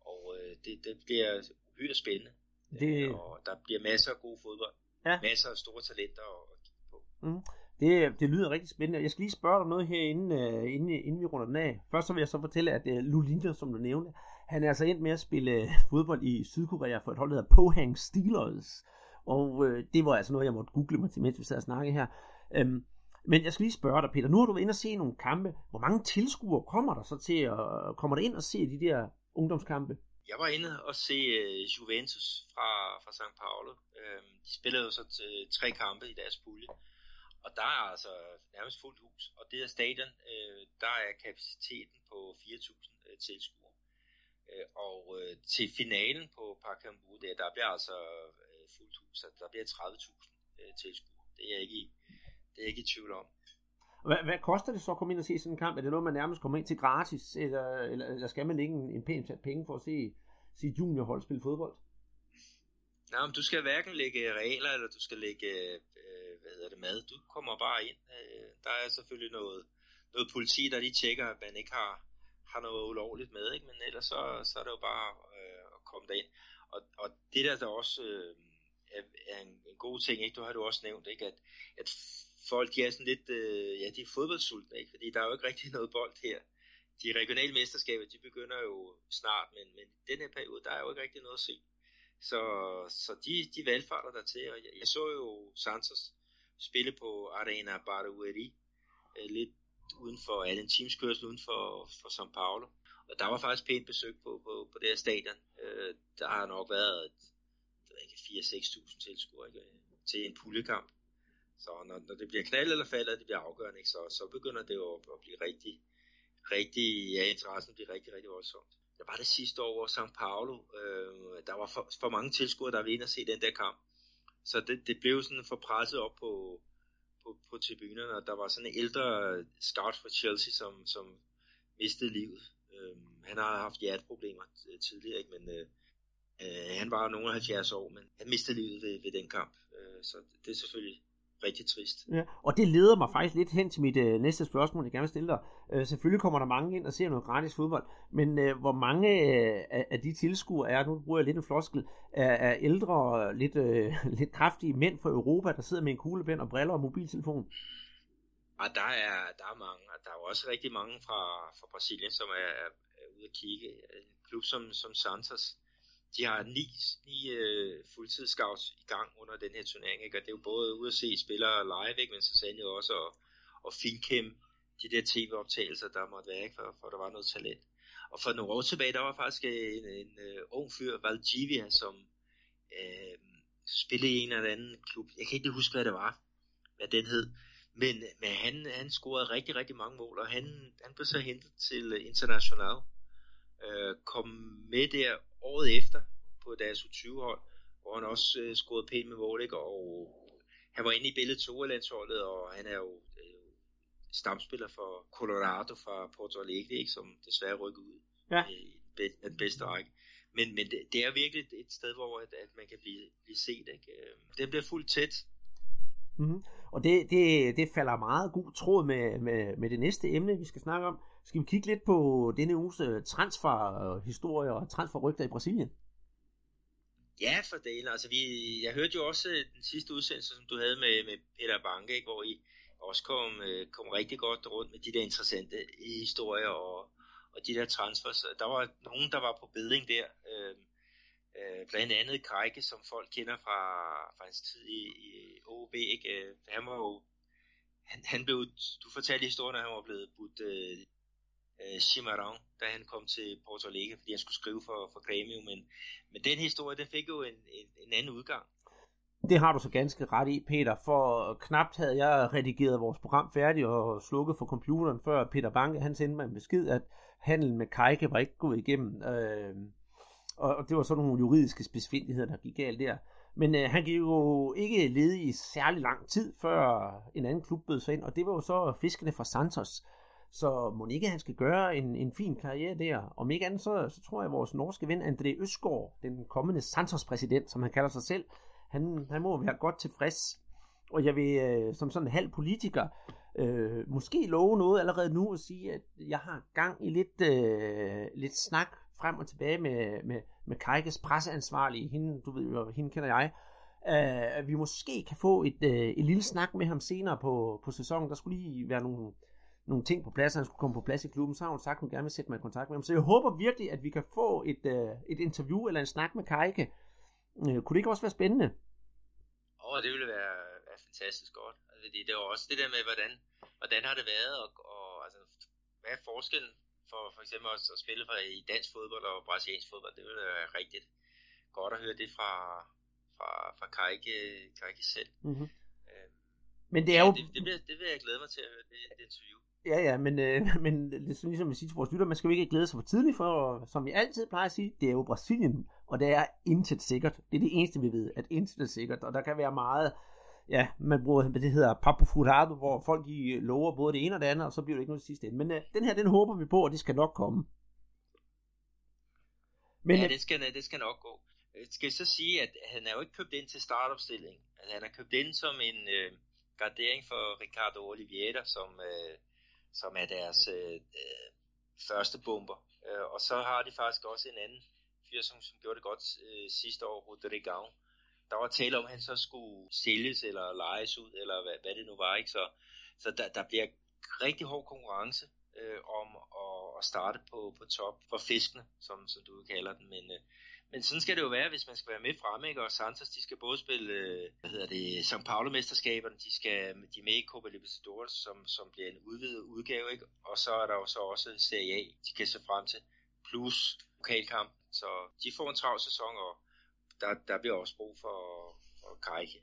og øh, det, det bliver uhyre spændende. Det... Og der bliver masser af god fodbold. Ja. Masser af store talenter at, at kigge på. Mm. Det, det lyder rigtig spændende. Jeg skal lige spørge dig noget her, inden, uh, inden, inden vi runder den af. Først så vil jeg så fortælle, at øh, uh, Lulina, som du nævnte, han er altså endt med at spille øh, fodbold i Sydkorea for et hold, der hedder Pohang Steelers. Og øh, det var altså noget, jeg måtte google mig til, mens vi sad og snakkede her. Øhm, men jeg skal lige spørge dig, Peter. Nu har du været inde og se nogle kampe. Hvor mange tilskuere kommer der så til at kommer der ind og se de der ungdomskampe? Jeg var inde og se uh, Juventus fra, fra St. Paulo. Uh, de spillede jo så t- tre kampe i deres pulje. Og der er altså nærmest fuldt hus. Og det her stadion, øh, der er kapaciteten på 4.000 øh, tilskuere. Øh, og øh, til finalen på Pakambu, der, der bliver altså øh, fuldt hus. Altså, der bliver 30.000 øh, tilskuere. Det er jeg ikke i, det er jeg ikke i tvivl om. Hvad, hvad koster det så at komme ind og se sådan en kamp? Er det noget, man nærmest kommer ind til gratis, eller, eller, eller skal man ikke en, en pæn penge for at se sit juniorhold spille fodbold? Nej, men du skal hverken lægge regler, eller du skal lægge hvad hedder det, mad. Du kommer bare ind. Øh, der er selvfølgelig noget, noget politi, der lige tjekker, at man ikke har, har noget ulovligt med, ikke? men ellers så, så er det jo bare øh, at komme derind. Og, og det der, der også øh, er, er en, en god ting, ikke? du har du også nævnt, ikke? At, at folk de er sådan lidt, øh, ja, de er fodboldsultne, ikke? fordi der er jo ikke rigtig noget bold her. De regionale mesterskaber, de begynder jo snart, men, men den her periode, der er jo ikke rigtig noget at se. Så, så de, de valgfarter der til, og jeg, jeg så jo Santos spille på Arena Barueri, øh, lidt uden for Allen Teams kørsel uden for, for São Paulo. Og der var faktisk pænt besøg på, på, på det her stadion. Øh, der har nok været 4-6.000 tilskuere til en pullekamp. Så når, når det bliver knald eller falder, det bliver afgørende, ikke? Så, så begynder det jo at, blive rigtig, rigtig, ja, interessen bliver rigtig, rigtig voldsomt. Der var det sidste år, hvor São Paulo, øh, der var for, for mange tilskuere, der ville ind og se den der kamp. Så det, det blev sådan for presset op på, på, på tribunerne, og der var sådan en ældre scout for Chelsea, som, som mistede livet. Øhm, han har haft hjerteproblemer øh, tidligere, ikke? men øh, øh, han var nogen 70 år, men han mistede livet ved, ved den kamp. Øh, så det er selvfølgelig rigtig trist. Ja, og det leder mig faktisk lidt hen til mit øh, næste spørgsmål, jeg gerne vil stille dig. Øh, selvfølgelig kommer der mange ind og ser noget gratis fodbold, men øh, hvor mange øh, af de tilskuere er, nu bruger jeg lidt en floskel, er, er ældre, lidt, øh, lidt kraftige mænd fra Europa, der sidder med en kuglepen og briller og mobiltelefon? Og der er, der er mange, og der er jo også rigtig mange fra, fra Brasilien, som er, er, ude at kigge. En klub som, som Santos, de har ni, ni øh, uh, fuldtidsscouts i gang under den her turnering, ikke? og det er jo både ude at se spillere live, ikke? men så sandelig også at, og finkæmpe de der tv-optagelser, der måtte være, ikke, for, for der var noget talent. Og for nogle år tilbage, der var faktisk øh, en, en, en uh, ung fyr, Valdivia, som uh, spillede i en eller anden klub. Jeg kan ikke huske, hvad det var, hvad den hed. Men, men han, han scorede rigtig, rigtig mange mål, og han, han blev så hentet til International. Uh, kom med der året efter på deres U20-hold, hvor han også uh, scorede pænt med mål, ikke? og han var inde i billedet 2 landsholdet og han er jo stamspiller for Colorado fra Porto Alegre, ikke, som desværre rykker ud ja. i den bedste række. Men, men det, det er virkelig et sted, hvor at, at man kan blive, blive set. Ikke? Det bliver fuldt tæt. Mm-hmm. Og det, det, det falder meget god tråd med, med, med det næste emne, vi skal snakke om. Skal vi kigge lidt på denne uges øh, transferhistorie og transferrygter i Brasilien? Ja, for delen. Altså, vi, jeg hørte jo også øh, den sidste udsendelse, som du havde med, med Peter Banke, ikke, hvor I, også kom, øh, kom rigtig godt rundt med de der interessante historier og, og de der transfers. Der var nogen, der var på bedring der. Øh, øh, blandt andet Kajke, som folk kender fra, fra hans tid i, i OB. Ikke? Øh, han var jo han, han blev, du fortalte historien, at han var blevet budt øh, øh, Chimarron, da han kom til Porto Alegre, fordi han skulle skrive for, for Grêmio, men, men den historie, den fik jo en, en, en anden udgang. Det har du så ganske ret i, Peter, for knapt havde jeg redigeret vores program færdigt og slukket for computeren, før Peter Banke han sendte mig en besked, at handlen med Kajke var ikke gået igennem. Øh, og det var sådan nogle juridiske spidsfindigheder, der gik galt der. Men øh, han gik jo ikke ledig i særlig lang tid, før en anden klub bød sig ind, og det var jo så fiskene fra Santos. Så må ikke han skal gøre en, en fin karriere der. Om ikke andet, så, så tror jeg, at vores norske ven André Østgaard, den kommende Santos-præsident, som han kalder sig selv, han, han må være godt tilfreds. Og jeg vil øh, som sådan en halv politiker øh, måske love noget allerede nu og sige, at jeg har gang i lidt, øh, lidt snak frem og tilbage med, med, med Kajkes presseansvarlige. Hende, du ved jo, hende kender jeg. Øh, vi måske kan få et, øh, et lille snak med ham senere på, på sæsonen. Der skulle lige være nogle, nogle ting på plads, han skulle komme på plads i klubben, så har hun sagt, at hun gerne vil sætte mig i kontakt med ham. Så jeg håber virkelig, at vi kan få et, øh, et interview eller en snak med Kajke. Øh, kunne det ikke også være spændende? Åh, oh, det ville være, være fantastisk godt. Altså, fordi det var også det der med, hvordan, hvordan har det været, og, og altså, hvad er forskellen for for eksempel også at spille for, i dansk fodbold og brasiliansk fodbold? Det ville være rigtigt godt at høre det fra, fra, fra Kajke, Kajke selv. Mm-hmm. Øh, Men det er jo... Ja, det, det, vil, det vil jeg glæde mig til at høre, det, det interview. Ja, ja, men, øh, men er ligesom vi siger til vores lytter, man skal jo ikke glæde sig for tidligt, for som vi altid plejer at sige, det er jo Brasilien, og det er intet sikkert. Det er det eneste, vi ved, at intet er sikkert, og der kan være meget, ja, man bruger, det hedder papo furado, hvor folk de lover både det ene og det andet, og så bliver det ikke noget sidste ende. Men øh, den her, den håber vi på, og det skal nok komme. Men, ja, øh, det skal, det skal nok gå. Jeg skal så sige, at han er jo ikke købt ind til startopstilling. Altså, han er købt ind som en øh, gardering for Ricardo Oliveira, som, øh, som er deres øh, øh, første bomber. Øh, og så har de faktisk også en anden fyr, som, som gjorde det godt øh, sidste år, Rodrigão. Der var tale om, at han så skulle sælges eller lejes ud, eller hvad, hvad det nu var. ikke Så, så der, der bliver rigtig hård konkurrence øh, om at, at starte på, på top for fiskene, som, som du kalder den. Men, øh, men sådan skal det jo være, hvis man skal være med frem, ikke? Og Santos, de skal både spille, øh, hvad hedder det, São Paulo-mesterskaberne, de skal de er med i Copa Libertadores, som, som bliver en udvidet udgave, ikke? Og så er der jo så også Serie A, de kan se frem til, plus lokalkamp. Så de får en travl sæson, og der, der bliver også brug for, for Kajke.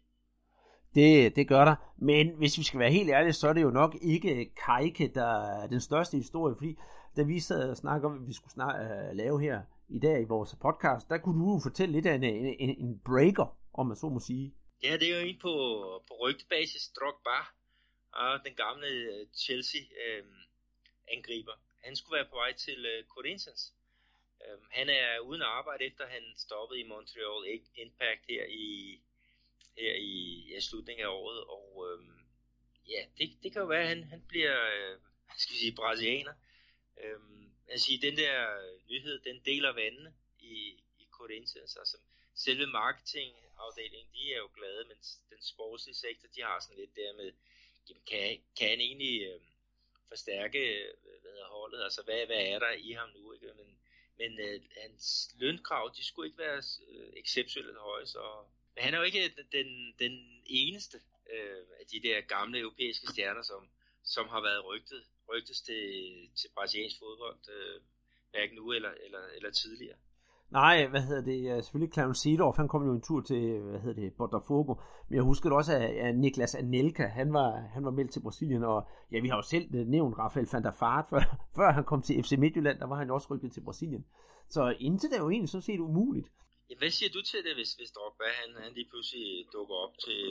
Det, det gør der. Men hvis vi skal være helt ærlige, så er det jo nok ikke Kajke, der er den største historie, fordi da vi sad og snakkede om, at vi skulle snak, uh, lave her i dag i vores podcast, der kunne du jo fortælle lidt af en, en, en breaker, om man så må sige. Ja, det er jo en på, på rygtebasis, Drogba, og den gamle øh, Chelsea-angriber. Øh, han skulle være på vej til øh, Corinthians. Øh, han er uden arbejde, efter han stoppede i Montreal Impact her i, her i ja, slutningen af året. Og øh, ja, det, det kan jo være, at han, han bliver øh, skal vi sige, brasilianer. Øh, altså den der øh, nyhed, den deler vandene i, i Corinthians. Altså selve marketingafdelingen, de er jo glade, men den sportslige sektor, de har sådan lidt der med, jamen, kan, kan han egentlig øh, forstærke øh, hvad hedder, holdet? Altså hvad, hvad er der i ham nu? Ikke? Men, men øh, hans lønkrav, de skulle ikke være øh, exceptionelt høje, så men han er jo ikke den, den eneste øh, af de der gamle europæiske stjerner, som, som har været rygtet, rygtes til, til brasiliansk fodbold, øh, hverken nu eller, eller, eller tidligere. Nej, hvad hedder det? Selvfølgelig Clarence Seedorf, han kom jo en tur til, hvad hedder det, Botafogo. Men jeg husker også, at Niklas Anelka, han var, han var meldt til Brasilien. Og ja, vi har jo selv nævnt Rafael van der Fart, før, før han kom til FC Midtjylland, der var han også rykket til Brasilien. Så indtil det er jo egentlig så set umuligt. Ja, hvad siger du til det, hvis, hvis Drogba han, han lige pludselig dukker op til,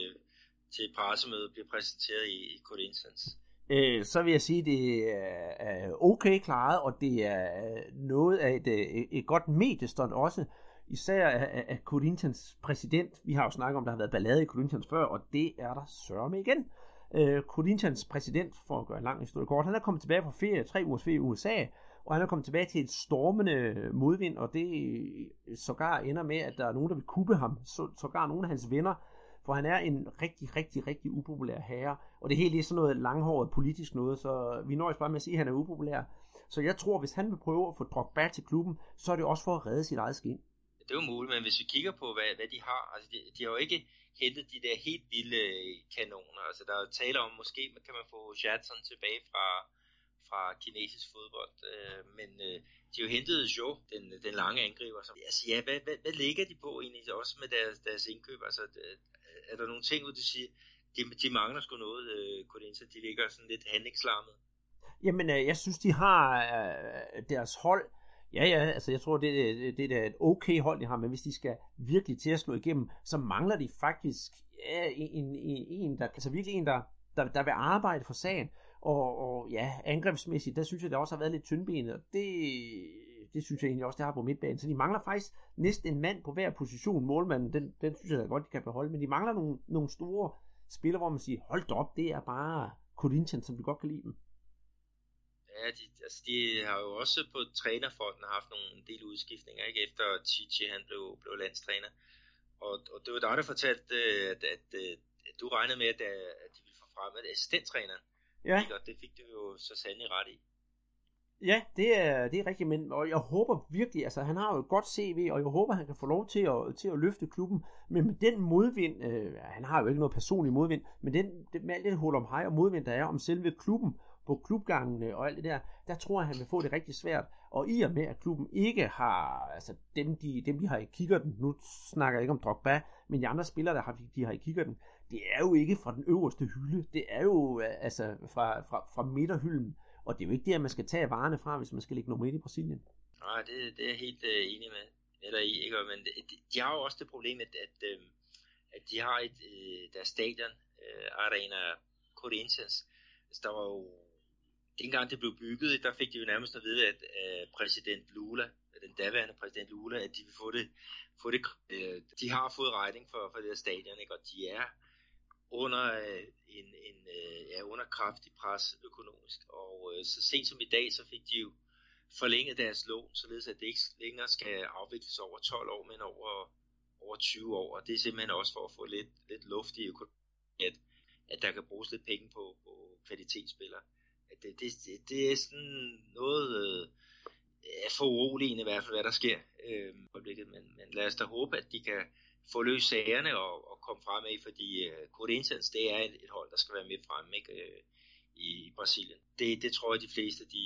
til pressemødet og bliver præsenteret i, i Corinthians? Øh, så vil jeg sige, at det er okay klaret, og det er øh, noget af et, øh, et, godt mediestunt også, især af, af Corinthians præsident. Vi har jo snakket om, at der har været ballade i Corinthians før, og det er der sørme igen. Øh, Corinthians præsident, for at gøre en lang historie kort, han er kommet tilbage fra ferie, tre ugers ferie i USA, og han er kommet tilbage til et stormende modvind, og det øh, sågar ender med, at der er nogen, der vil kuppe ham. Så, sågar nogle af hans venner for han er en rigtig, rigtig, rigtig upopulær herre, og det hele er sådan noget langhåret politisk noget, så vi nøjes bare med at sige, at han er upopulær. Så jeg tror, hvis han vil prøve at få Drogba til klubben, så er det også for at redde sit eget skin. Det er jo muligt, men hvis vi kigger på, hvad, hvad de har, altså de, de har jo ikke hentet de der helt vilde øh, kanoner. Altså der er jo tale om, måske kan man få Jadson tilbage fra, fra kinesisk fodbold, øh, men øh, de har jo hentet Jo, den, den lange angriber. Som, altså ja, hvad, hvad, hvad ligger de på egentlig, også med deres, deres indkøb? Altså er der nogle ting, hvor du siger, de, de mangler sgu noget, øh, Corinthians, de ligger sådan lidt handlingslammet? Jamen, øh, jeg synes, de har øh, deres hold, ja, ja, altså jeg tror, det, det, det er et okay hold, de har, men hvis de skal virkelig til at slå igennem, så mangler de faktisk ja, en, en, en, der, altså virkelig en, der, der, der vil arbejde for sagen, og, og ja, angrebsmæssigt, der synes jeg, det også har været lidt tyndbenet, og det, det synes jeg egentlig også, det har på midtbanen. Så de mangler faktisk næsten en mand på hver position. Målmanden, den, den synes jeg da godt, de kan beholde. Men de mangler nogle, nogle store spillere, hvor man siger, hold op, det er bare Corinthians, som vi godt kan lide dem. Ja, de, altså de har jo også på trænerfronten haft nogle del udskiftninger, ikke? efter Chichi han blev, blev landstræner. Og, og det var dig, der fortalte, at, at, at, at du regnede med, at, at de ville få frem assistenttræner. Ja. Og det fik du jo så sandelig ret i. Ja, det er, det er rigtigt, men og jeg håber virkelig, altså han har jo et godt CV, og jeg håber, han kan få lov til at, til at løfte klubben, men med den modvind, øh, han har jo ikke noget personlig modvind, men den, det, med alt det hul om hej og modvind, der er om selve klubben, på klubgangene og alt det der, der tror jeg, han vil få det rigtig svært. Og i og med, at klubben ikke har, altså dem de, dem, de har i kikkerten, nu snakker jeg ikke om Drogba, men de andre spillere, der har, de har i kikkerten, det er jo ikke fra den øverste hylde, det er jo øh, altså fra, fra, fra midterhylden. Og det er jo ikke der, man skal tage varerne fra, hvis man skal ligge nummer 1 i Brasilien. Nej, det, det er jeg helt øh, enig med, eller i. Ikke? Men de, de har jo også det problem, at, at, øh, at de har et, øh, deres stadion, øh, Arena Corinthians. Altså, der var jo, dengang det blev bygget, der fik de jo nærmest at vide, at øh, præsident Lula, den daværende præsident Lula, at de vil få det, få det øh, de har fået regning for, for det her stadion, ikke? og de er under øh, en, en øh, ja, under kraftig pres økonomisk. Og øh, så sent som i dag, så fik de jo forlænget deres lån, således at det ikke længere skal afvikles over 12 år, men over, over 20 år. Og det er simpelthen også for at få lidt, lidt luft i økonomien, at, at der kan bruges lidt penge på, på kvalitetsspillere. At det, det, det, det er sådan noget øh, for uroligende i hvert fald, hvad der sker øh, men, men lad os da håbe, at de kan få løst sagerne og, og komme frem af, fordi uh, Corinthians, det er et, et hold, der skal være med frem ikke, uh, i, i Brasilien. Det, det tror jeg, de fleste, de,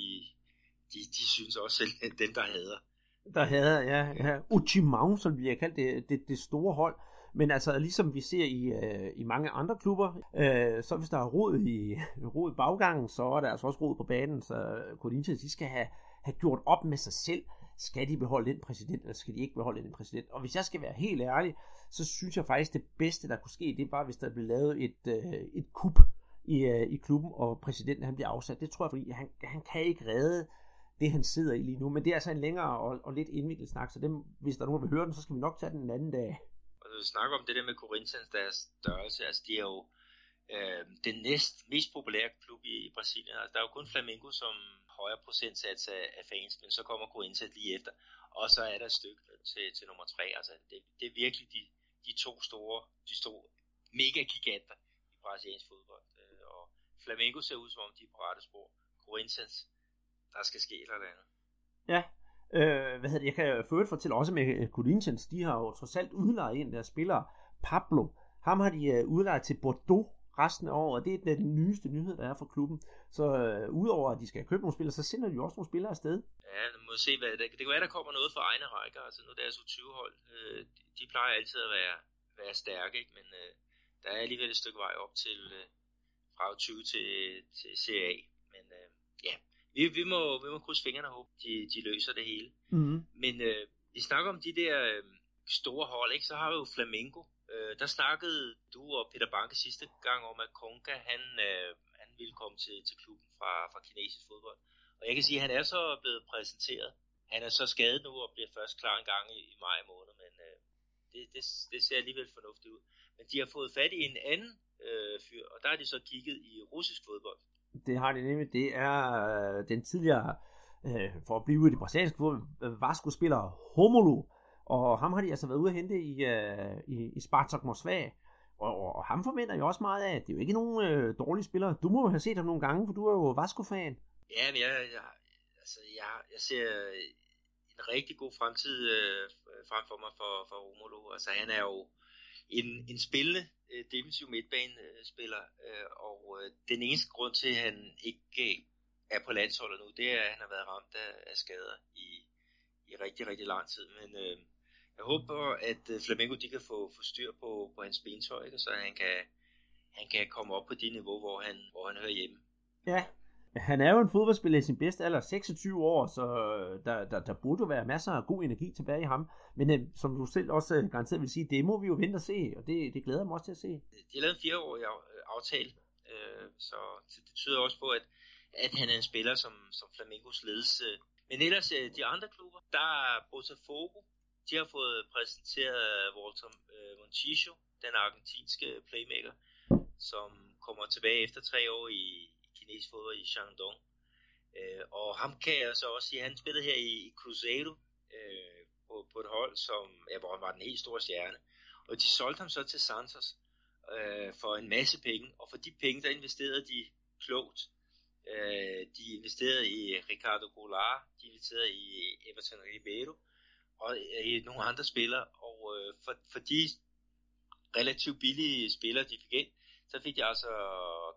de, de synes også selv, dem der hader. Der hader, ja, ja. Uchimau, som vi har kaldt det, det, det store hold. Men altså, ligesom vi ser i, øh, i mange andre klubber, øh, så hvis der er rod i, rod i baggangen, så er der altså også rod på banen, så Corinthians, de skal have, have gjort op med sig selv skal de beholde den præsident, eller skal de ikke beholde den præsident? Og hvis jeg skal være helt ærlig, så synes jeg faktisk, det bedste, der kunne ske, det var, hvis der blev lavet et, øh, et kup i, øh, i klubben, og præsidenten han bliver afsat. Det tror jeg, fordi han, han kan ikke redde det, han sidder i lige nu. Men det er altså en længere og, og lidt indviklet snak, så dem, hvis der er nogen, der vil høre den, så skal vi nok tage den en anden dag. Og du snakker om det der med Corinthians, deres størrelse, altså de er jo øh, den næst mest populære klub i, i Brasilien. Altså, der er jo kun Flamengo, som højere procentsats af, af fans, men så kommer Corinthians lige efter, og så er der et stykke til, til nummer tre. Altså, det, det er virkelig de, de to store, de store mega giganter i brasiliansk fodbold. Øh, og Flamengo ser ud som om de er på rette spor. Corinthians, der skal ske et eller andet. Ja, øh, hvad hedder det? jeg kan for fortælle også med Corinthians, de har jo trods alt udlejet en af deres spillere, Pablo. Ham har de øh, udlejet til Bordeaux resten af året, og det er den nyeste nyhed, der er for klubben. Så øh, udover at de skal købe nogle spillere, så sender de også nogle spillere afsted. Ja, nu må se, hvad det, det kan være, der kommer noget fra egne rækker, altså nu deres U20-hold, øh, de, de plejer altid at være, være stærke, ikke? men øh, der er alligevel et stykke vej op til øh, fra U20 til, til CA, men øh, ja, vi, vi, må, vi må krydse fingrene og håbe, de, de løser det hele. Mm-hmm. Men øh, vi snakker om de der øh, store hold, ikke? så har vi jo Flamengo, Øh, der snakkede du og Peter Banke sidste gang om, at Konka han, øh, han ville komme til, til klubben fra, fra kinesisk fodbold. Og jeg kan sige, at han er så blevet præsenteret. Han er så skadet nu og bliver først klar en gang i, i maj måned, men øh, det, det, det ser alligevel fornuftigt ud. Men de har fået fat i en anden øh, fyr, og der har de så kigget i russisk fodbold. Det har de nemlig. Det er øh, den tidligere, øh, for at blive i det brasilianske fodbold, øh, Vasco-spiller Homolo, og ham har de altså været ude at hente i, øh, i, i Spartak Moskva. Og, og, og ham forventer jeg også meget af. Det er jo ikke nogen øh, dårlige spillere. Du må jo have set ham nogle gange, for du er jo Vasco-fan. Ja, men jeg, jeg, altså, jeg, jeg ser en rigtig god fremtid øh, frem for mig for, for Romolo. Altså, han er jo en, en spillende øh, defensiv midtbanespiller, øh, og øh, den eneste grund til, at han ikke øh, er på landsholdet nu, det er, at han har været ramt af, af skader i, i rigtig, rigtig lang tid. Men øh, jeg håber, at øh, Flamengo de kan få, få styr på, på hans bentøj, så han kan, han kan komme op på det niveau, hvor han, hvor han hører hjemme. Ja, han er jo en fodboldspiller i sin bedste alder, 26 år, så øh, der, der, der burde jo være masser af god energi tilbage i ham. Men øh, som du selv også øh, garanteret vil sige, det må vi jo vente og se, og det, det glæder mig også til at se. De har lavet en fireårig aftale, øh, så det betyder også på, at, at han er en spiller, som, som Flamingos ledelse men ellers de andre klubber, der er Botafogo, de har fået præsenteret øh, Walter øh, Montijo, den argentinske playmaker, som kommer tilbage efter tre år i, i kinesisk fodbold i Shandong. Øh, og ham kan jeg så også sige, han spillede her i, i Cruzeiro øh, på, på et hold, som, ja, hvor han var den helt store stjerne. Og de solgte ham så til Santos øh, for en masse penge, og for de penge, der investerede de klogt. Øh, de investerede i Ricardo Goulart, de investerede i Everton Ribeiro, og øh, i nogle andre spillere, og øh, for, for de relativt billige spillere, de fik ind, så fik de altså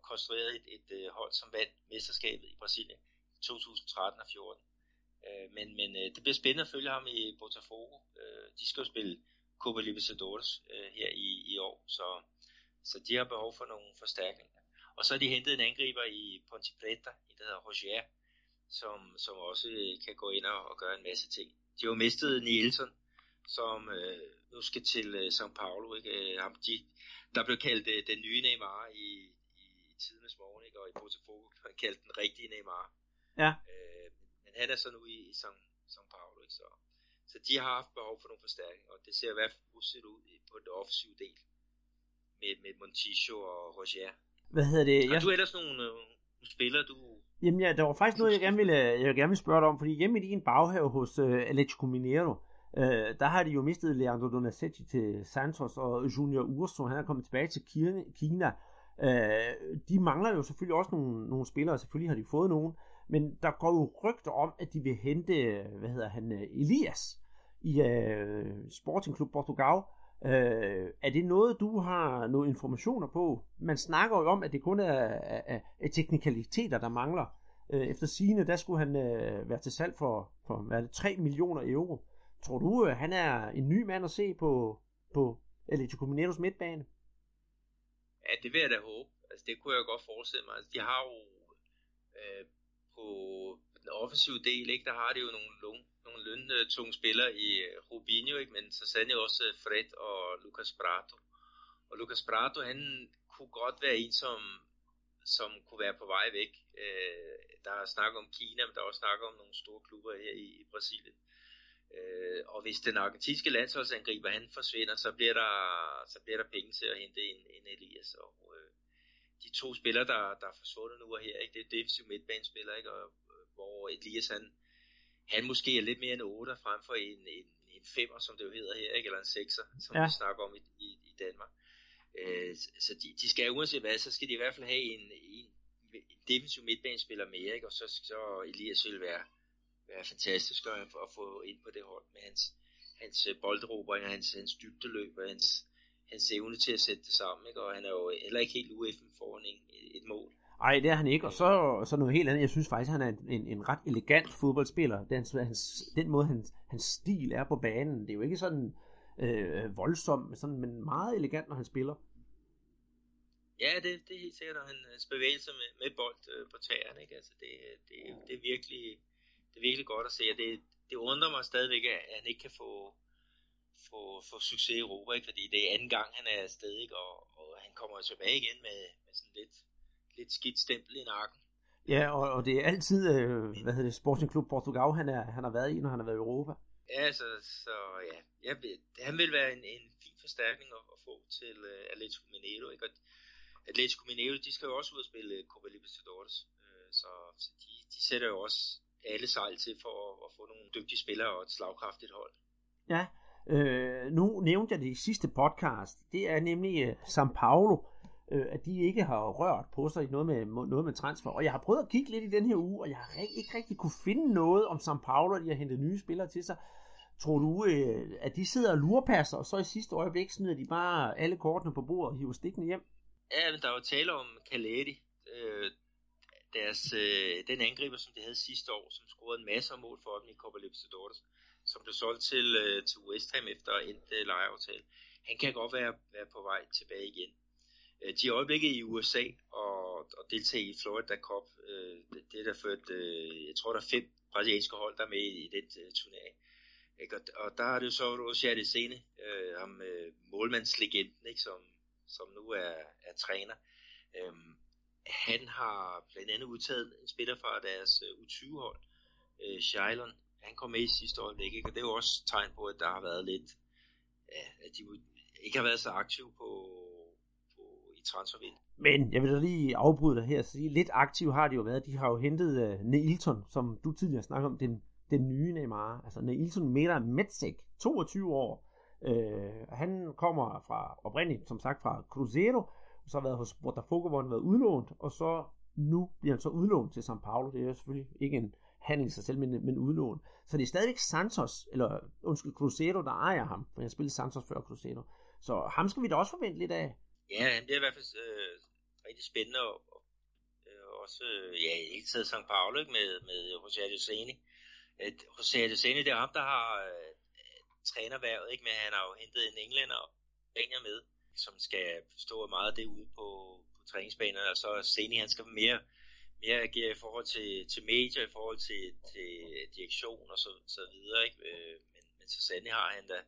konstrueret et, et, et øh, hold, som vandt mesterskabet i Brasilien i 2013 og 14. Øh, men men øh, det bliver spændende at følge ham i Botafogo. Øh, de skal jo spille Copa Libertadores øh, her i, i år, så, så de har behov for nogle forstærkninger. Og så har de hentet en angriber i Ponte Preta, der hedder Roger, som, som også øh, kan gå ind og, og gøre en masse ting. De jo mistet Nielsen, som øh, nu skal til øh, São Paulo. Ikke? Øh, ham, de, der blev kaldt øh, den nye Neymar i, i tidernes morgen, ikke? og i Botafogo blev han kaldt den rigtige Neymar. Ja. Øh, men han er så nu i, i São, São Paulo. Ikke? Så, så de har haft behov for nogle forstærkninger, og det ser i hvert fald positivt ud på den offensive del med, med Montijo og Roger. Hvad hedder det? Har jeg... du ellers nogle, øh, nogle spillere, du Jamen ja, der var faktisk noget, jeg gerne ville, øh, jeg gerne ville spørge dig om, fordi hjemme i din baghave hos øh, uh, Atletico Mineiro, uh, øh, der har de jo mistet Leandro Donacetti til Santos, og Junior Urso, han er kommet tilbage til Kina. Uh, de mangler jo selvfølgelig også nogle, nogle spillere, selvfølgelig har de fået nogen, men der går jo rygter om, at de vil hente, hvad hedder han, Elias i uh, Sporting Club Portugal, Øh, er det noget, du har noget informationer på? Man snakker jo om, at det kun er, er, er teknikaliteter, der mangler. Øh, efter sigende, der skulle han øh, være til salg for, for hvad er det, 3 millioner euro. Tror du, øh, han er en ny mand at se på, på Atletico Mineiros midtbane? Ja, det vil jeg da håbe. Altså, det kunne jeg godt forestille mig. Altså, de har jo øh, på den offensive del, ikke, der har de jo nogle nogle løntunge spillere i øh, Rubinho, ikke? men så sandelig også øh, Fred og Lucas Prato. Og Lucas Prato, han kunne godt være en, som, som kunne være på vej væk. Øh, der er snak om Kina, men der er også snak om nogle store klubber her i, i Brasilien. Øh, og hvis den argentinske landsholdsangriber han forsvinder, så bliver der, så bliver der penge til at hente en, en Elias. Og øh, de to spillere, der, der er forsvundet nu og her, ikke? det er defensiv midtbanespiller, ikke? Og, øh, hvor Elias han, han måske er lidt mere en 8 frem for en, en, en 5'er, som det jo hedder her, ikke? eller en 6'er, som ja. vi snakker om i, i, i Danmark. Øh, så de, de skal uanset hvad, så skal de i hvert fald have en, en, en defensiv midtbanespiller mere, ikke? og så, så Elias vil være, være fantastisk at, at få ind på det hold med hans, hans boldrober, hans, hans dybdeløb og hans, hans evne til at sætte det sammen, ikke? og han er jo heller ikke helt UF'en foran en, et mål. Nej, det er han ikke, og så, så noget helt andet. Jeg synes faktisk, han er en, en, ret elegant fodboldspiller. Den, hans, den måde, hans, hans stil er på banen, det er jo ikke sådan øh, voldsom, sådan, men meget elegant, når han spiller. Ja, det, det er helt sikkert, når han øh, hans bevægelser med, med bold øh, på tæerne, ikke? Altså, det, det, det, er virkelig, det er virkelig godt at se, og det, det undrer mig stadigvæk, at han ikke kan få, få, få succes i Europa, ikke? fordi det er anden gang, han er afsted, ikke? Og, og han kommer tilbage igen med, med sådan lidt, lidt skidt stempel i nakken. Ja, og, og det er altid, øh, hvad hedder det, Sporting Club Portugal, han, er, han har været i, når han har været i Europa. Ja, så, så ja, jeg, han vil være en, en fin forstærkning at, at få til uh, Atletico Mineiro, ikke? Og Atletico Mineiro, de skal jo også ud og spille Copa Libertadores, uh, så, så de, de sætter jo også alle sejl til for at, at få nogle dygtige spillere og et slagkraftigt hold. Ja, øh, nu nævnte jeg det i sidste podcast, det er nemlig uh, São Paulo, øh, at de ikke har rørt på sig i noget med, noget med transfer. Og jeg har prøvet at kigge lidt i den her uge, og jeg har ikke rigtig kunne finde noget om São Paulo, at de har hentet nye spillere til sig. Tror du, øh, at de sidder og lurepasser, og så i sidste øjeblik smider de bare alle kortene på bordet og hiver stikkene hjem? Ja, men der var tale om Caleri, øh, deres, øh, den angriber, som de havde sidste år, som scorede en masse mål for dem i Copa Libertadores, som blev solgt til, øh, til West Ham efter en øh, lejeaftale. Han kan godt være, være på vej tilbage igen. Øh, de er øjeblikket i USA og, og deltager i Florida Cup. Øh, det, er der ført, øh, jeg tror der er fem brasilianske hold, der er med i, den turnering. Ikke? Og, og der er det jo så Roger Scene, øh, ham øh, målmandslegenden, ikke? Som, som nu er, er træner. Øhm, han har blandt andet udtaget en spiller fra deres øh, U20-hold, øh, Shailon. Han kom med i sidste øjeblik, ikke? og det er jo også tegn på, at der har været lidt, ja, at de ikke har været så aktive på, transfervind. Men jeg vil da lige afbryde dig her og sige, lidt aktiv har de jo været. De har jo hentet øh, uh, Neilton, som du tidligere snakkede om, den den nye Neymar. Altså Neilton Mera Metzek, 22 år. Uh, han kommer fra oprindeligt, som sagt, fra Cruzeiro, og så har været hos Botafogo, hvor han har været udlånt, og så nu bliver han så udlånt til São Paulo. Det er jo selvfølgelig ikke en handel i sig selv, men, men udlån. Så det er stadigvæk Santos, eller undskyld, Cruzeiro, der ejer ham, for han spillede Santos før Cruzeiro. Så ham skal vi da også forvente lidt af. Ja, det er i hvert fald øh, rigtig spændende, og, og øh, også, øh, ja, i hele taget St. Paulo, ikke, med, med José Adesanya at José Adesanya, det er ham, der har øh, trænerværet, ikke? men han har jo hentet en englænder Spanier med, som skal stå meget det ude på, på træningsbanerne, og så Seni, han skal mere, mere agere i forhold til, til medier, i forhold til, til direktion og så, så videre, ikke? Øh, men, men så sandelig har han da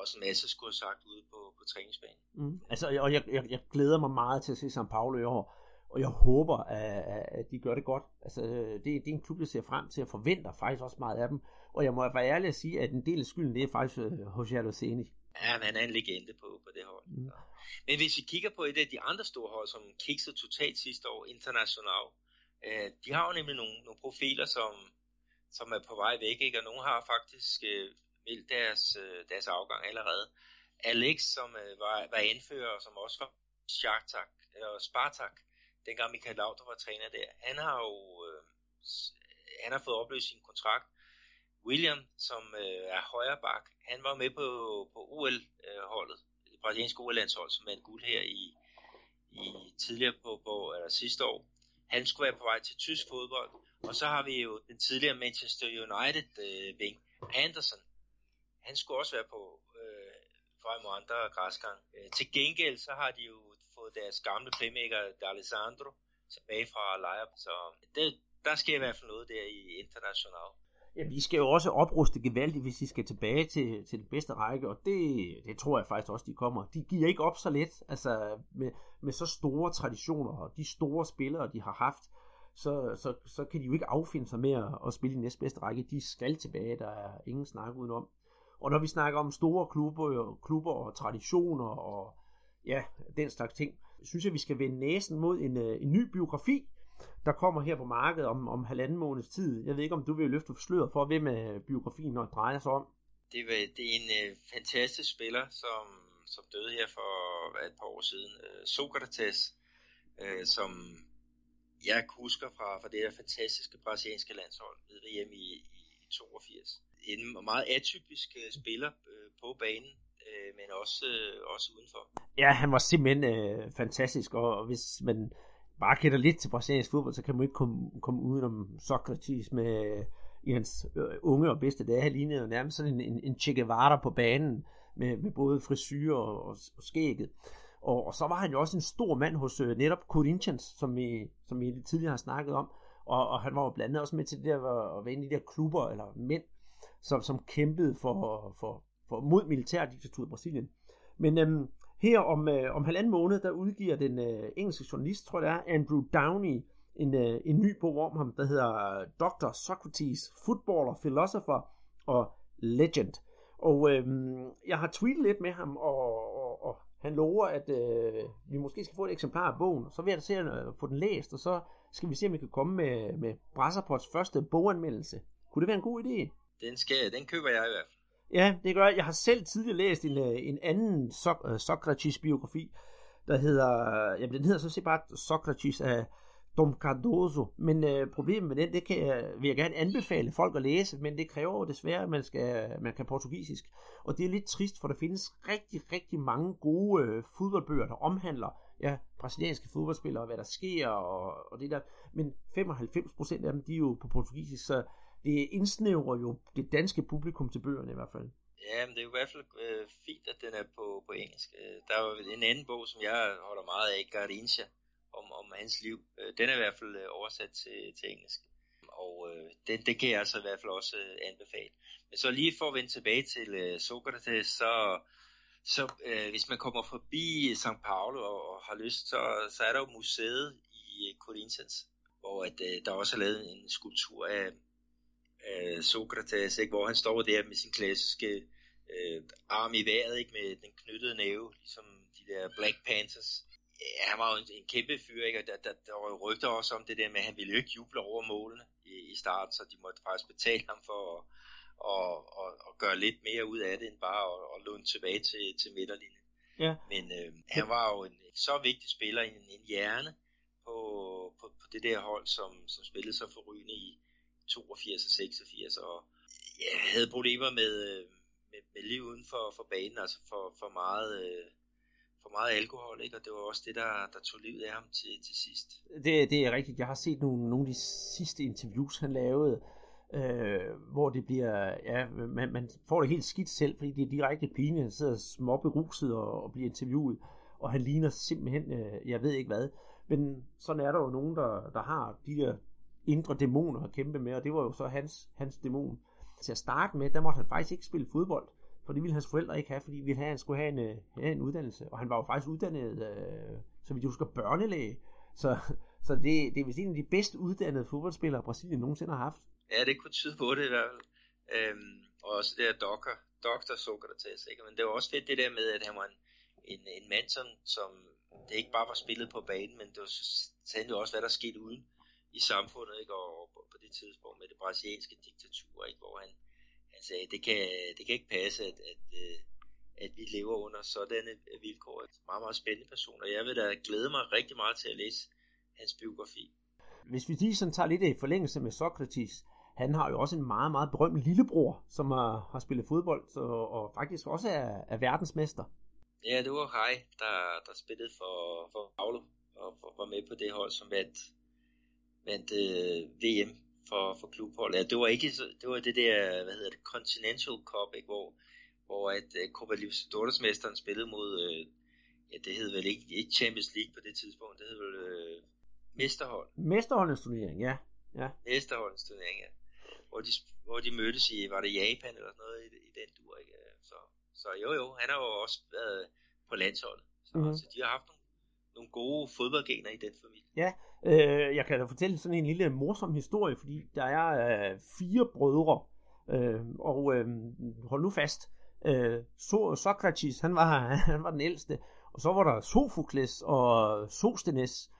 også en masse skulle have sagt ude på, på træningsbanen. Mm. Altså, og jeg, jeg, jeg glæder mig meget til at se São Paulo i år og jeg håber, at, at de gør det godt. Altså, det, det er en klub, jeg ser frem til, og forventer faktisk også meget af dem. Og jeg må være ærlig at sige, at en del af skylden, det er faktisk hos uh, Luceni. Ja, men han er en legende på, på det hold. Mm. Men hvis vi kigger på et af de andre store hold, som kiksede totalt sidste år, International, øh, de har jo nemlig nogle, nogle profiler, som, som er på vej væk, ikke? og nogle har faktisk øh, meldt deres, øh, deres afgang allerede. Alex, som øh, var, var indfører, og som også var Spartak, eller øh, Spartak, dengang Michael Laudrup var træner der, han har jo øh, han har fået opløst sin kontrakt. William, som øh, er højre bak, han var med på, på OL-holdet, øh, det brasilianske OL-landshold, som vandt guld her i, i tidligere på, på eller sidste år. Han skulle være på vej til tysk fodbold. Og så har vi jo den tidligere Manchester United øh, ving, Anderson. Han skulle også være på øh, vej mod andre græsgang. Øh, til gengæld så har de jo fået deres gamle playmaker D'Alessandro tilbage fra lejre. Så det, der sker i hvert fald noget der i international. Ja, vi skal jo også opruste gevaldigt, hvis de skal tilbage til, til den bedste række, og det, det tror jeg faktisk også, de kommer. De giver ikke op så let, altså med, med så store traditioner og de store spillere, de har haft, så, så, så kan de jo ikke affinde sig med at, at spille i næstbedste række. De skal tilbage, der er ingen snak udenom. Og når vi snakker om store klubber, klubber og traditioner og ja, den slags ting, synes jeg, vi skal vende næsen mod en, øh, en ny biografi, der kommer her på markedet om, om halvanden måneds tid. Jeg ved ikke, om du vil løfte sløret for, hvem er biografien når det drejer sig om. Det, var, det er en øh, fantastisk spiller, som, som døde her for et par år siden. Øh, Sokrates, øh, som jeg husker fra, fra det her fantastiske brasilianske landshold ved VM i i 82. En meget atypisk øh, spiller øh, på banen, øh, men også, også udenfor. Ja, han var simpelthen øh, fantastisk, og hvis man bare kender lidt til brasiliansk fodbold, så kan man ikke komme, komme udenom Socrates med i hans øh, unge og bedste dage. Han lignede jo nærmest sådan en, en, en Che Guevara på banen, med, med både frisyr og, og, og skægget. Og, og så var han jo også en stor mand hos øh, netop Corinthians, som vi, som vi tidligere har snakket om. Og, og han var jo blandt andet også med til det der, at være inde i de der klubber, eller mænd, som, som kæmpede for, for, for mod militærdiktaturet i Brasilien. Men øhm, her om, øh, om halvanden måned, der udgiver den øh, engelske journalist, tror jeg det er, Andrew Downey, en, øh, en ny bog om ham, der hedder øh, Dr. Socrates, Footballer, Philosopher og Legend. Og øh, jeg har tweetet lidt med ham, og, og, og han lover, at øh, vi måske skal få et eksemplar af bogen. Så vil jeg da se at øh, få den læst, og så skal vi se, om vi kan komme med, med Brasserpots første boganmeldelse. Kunne det være en god idé? Den, skal, den køber jeg i hvert fald. Ja, det gør jeg. Jeg har selv tidligere læst en, øh, en anden so- øh, Socrates biografi, der hedder, jamen den hedder så set bare Socrates af Dom Cardoso. Men øh, problemet med den, det kan jeg, vil jeg gerne anbefale folk at læse, men det kræver jo desværre, at man, skal, man kan portugisisk. Og det er lidt trist, for der findes rigtig, rigtig mange gode øh, fodboldbøger, der omhandler ja, brasilianske fodboldspillere, og hvad der sker, og, og det der. Men 95% af dem, de er jo på portugisisk, så det indsnævrer jo det danske publikum til bøgerne i hvert fald. Ja, men det er jo i hvert fald øh, fint, at den er på, på engelsk. Øh, der er jo en anden bog, som jeg holder meget af, Garincha, om, om hans liv. Øh, den er i hvert fald øh, oversat til, til engelsk. Og øh, det, det kan jeg altså i hvert fald også øh, anbefale. Men så lige for at vende tilbage til øh, Sokrates, så, så øh, hvis man kommer forbi øh, São Paulo og, og har lyst, så, så er der jo museet i Corinthians, hvor at, øh, der også er lavet en skulptur af, af Sokrates, ikke, hvor han står der med sin klassiske øh, arm i vejret, ikke, med den knyttede næve, ligesom de der Black Panthers ja, han var jo en, en kæmpe fyr, ikke? og der, der, der var jo rygter også om det der med, at han ville jo ikke juble over målene i, i starten, så de måtte faktisk betale ham for at, og, og, og gøre lidt mere ud af det, end bare at, at låne tilbage til, til midterlinjen. Ja. Men øh, han var jo en så vigtig spiller, en, en hjerne på, på, på det der hold, som, som spillede så forrygende i 82 og 86, og jeg havde problemer med, øh, med, med liv uden for, for banen, altså for, for meget... Øh, for meget alkohol, ikke? og det var også det, der, der tog livet af ham til, til sidst. Det, det er rigtigt. Jeg har set nogle, nogle af de sidste interviews, han lavede, øh, hvor det bliver, ja, man, man får det helt skidt selv, fordi det er direkte pinligt. Han sidder småberuset og, og bliver interviewet, og han ligner simpelthen, øh, jeg ved ikke hvad. Men sådan er der jo nogen, der, der har de der indre dæmoner at kæmpe med, og det var jo så hans, hans dæmon. Til at starte med, der måtte han faktisk ikke spille fodbold. For det ville hans forældre ikke have, fordi ville have, han skulle have en, have en uddannelse. Og han var jo faktisk uddannet, øh, så vi husker, børnelæge. Så, så det, det er vist en af de bedst uddannede fodboldspillere, Brasilien nogensinde har haft. Ja, det kunne tyde på det i hvert fald. Øhm, og også det der dokker, doktor Sokrates, ikke? Men det var også fedt det der med, at han var en, en, en mand, som, som det ikke bare var spillet på banen, men det var sandt også, hvad der skete uden i samfundet, ikke? Og, og på det tidspunkt med det brasilianske diktatur, ikke? Hvor han, han sagde, det kan, det kan ikke passe, at, at, øh, at vi lever under sådanne vilkår. Et meget, meget spændende person, og jeg vil da glæde mig rigtig meget til at læse hans biografi. Hvis vi lige sådan tager lidt i forlængelse med Sokrates, han har jo også en meget, meget berømt lillebror, som har, har spillet fodbold, så, og faktisk også er, er verdensmester. Ja, det var Kai, der, der spillede for, for Paulo, og for, var med på det hold, som vandt, vandt øh, VM for, for klubhold. Ja, det var ikke det var det der, hvad hedder det, Continental Cup, ikke, hvor, hvor at uh, Copa Libertadores-mesteren spillede mod, uh, ja, det hed vel ikke, ikke Champions League på det tidspunkt, det hed vel uh, Mesterhold. Mesterholdens turnering, ja. ja. Mesterholdens turnering, ja. Hvor de, hvor de mødtes i, var det Japan eller sådan noget i, i den dur, ikke? Så, så jo jo, han har jo også været på landsholdet. Så, mm-hmm. så de har haft nogle, nogle gode fodboldgener i den familie. Ja, Øh, jeg kan da fortælle sådan en lille morsom historie, fordi der er øh, fire brødre, øh, og øh, hold nu fast, øh, so Sokrates, han var, han var den ældste, og så var der Sophokles og Sostenes.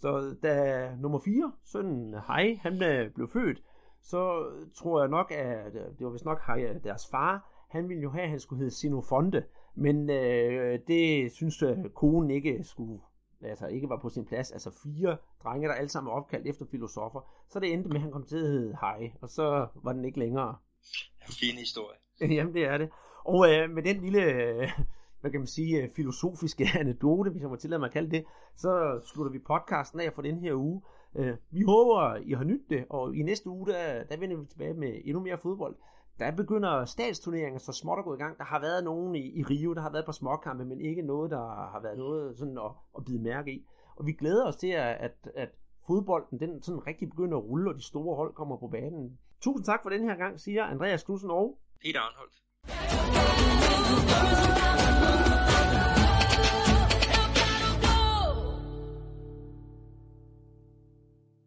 Så da nummer 4, sønnen Hej, han øh, blev født, så tror jeg nok, at øh, det var vist nok Hej, øh, deres far, han ville jo have, at han skulle hedde Sinofonte, men øh, det synes konen ikke skulle altså ikke var på sin plads, altså fire drenge, der alle sammen var opkaldt efter filosofer, så det endte med, at han kom til at hedde Hej, og så var den ikke længere. Fin historie. Jamen, det er det. Og øh, med den lille, øh, hvad kan man sige, øh, filosofiske anekdote, hvis jeg må tillade mig at kalde det, så slutter vi podcasten af for den her uge. Øh, vi håber, I har nydt det, og i næste uge, der, der vender vi tilbage med endnu mere fodbold. Der begynder statsturneringer så småt at gå i gang. Der har været nogen i, i Rio, der har været på småkampe, men ikke noget, der har været noget sådan at, at bide mærke i. Og vi glæder os til, at, at, at fodbolden den sådan rigtig begynder at rulle, og de store hold kommer på banen. Tusind tak for den her gang, siger Andreas Knudsen og Peter Arnholdt.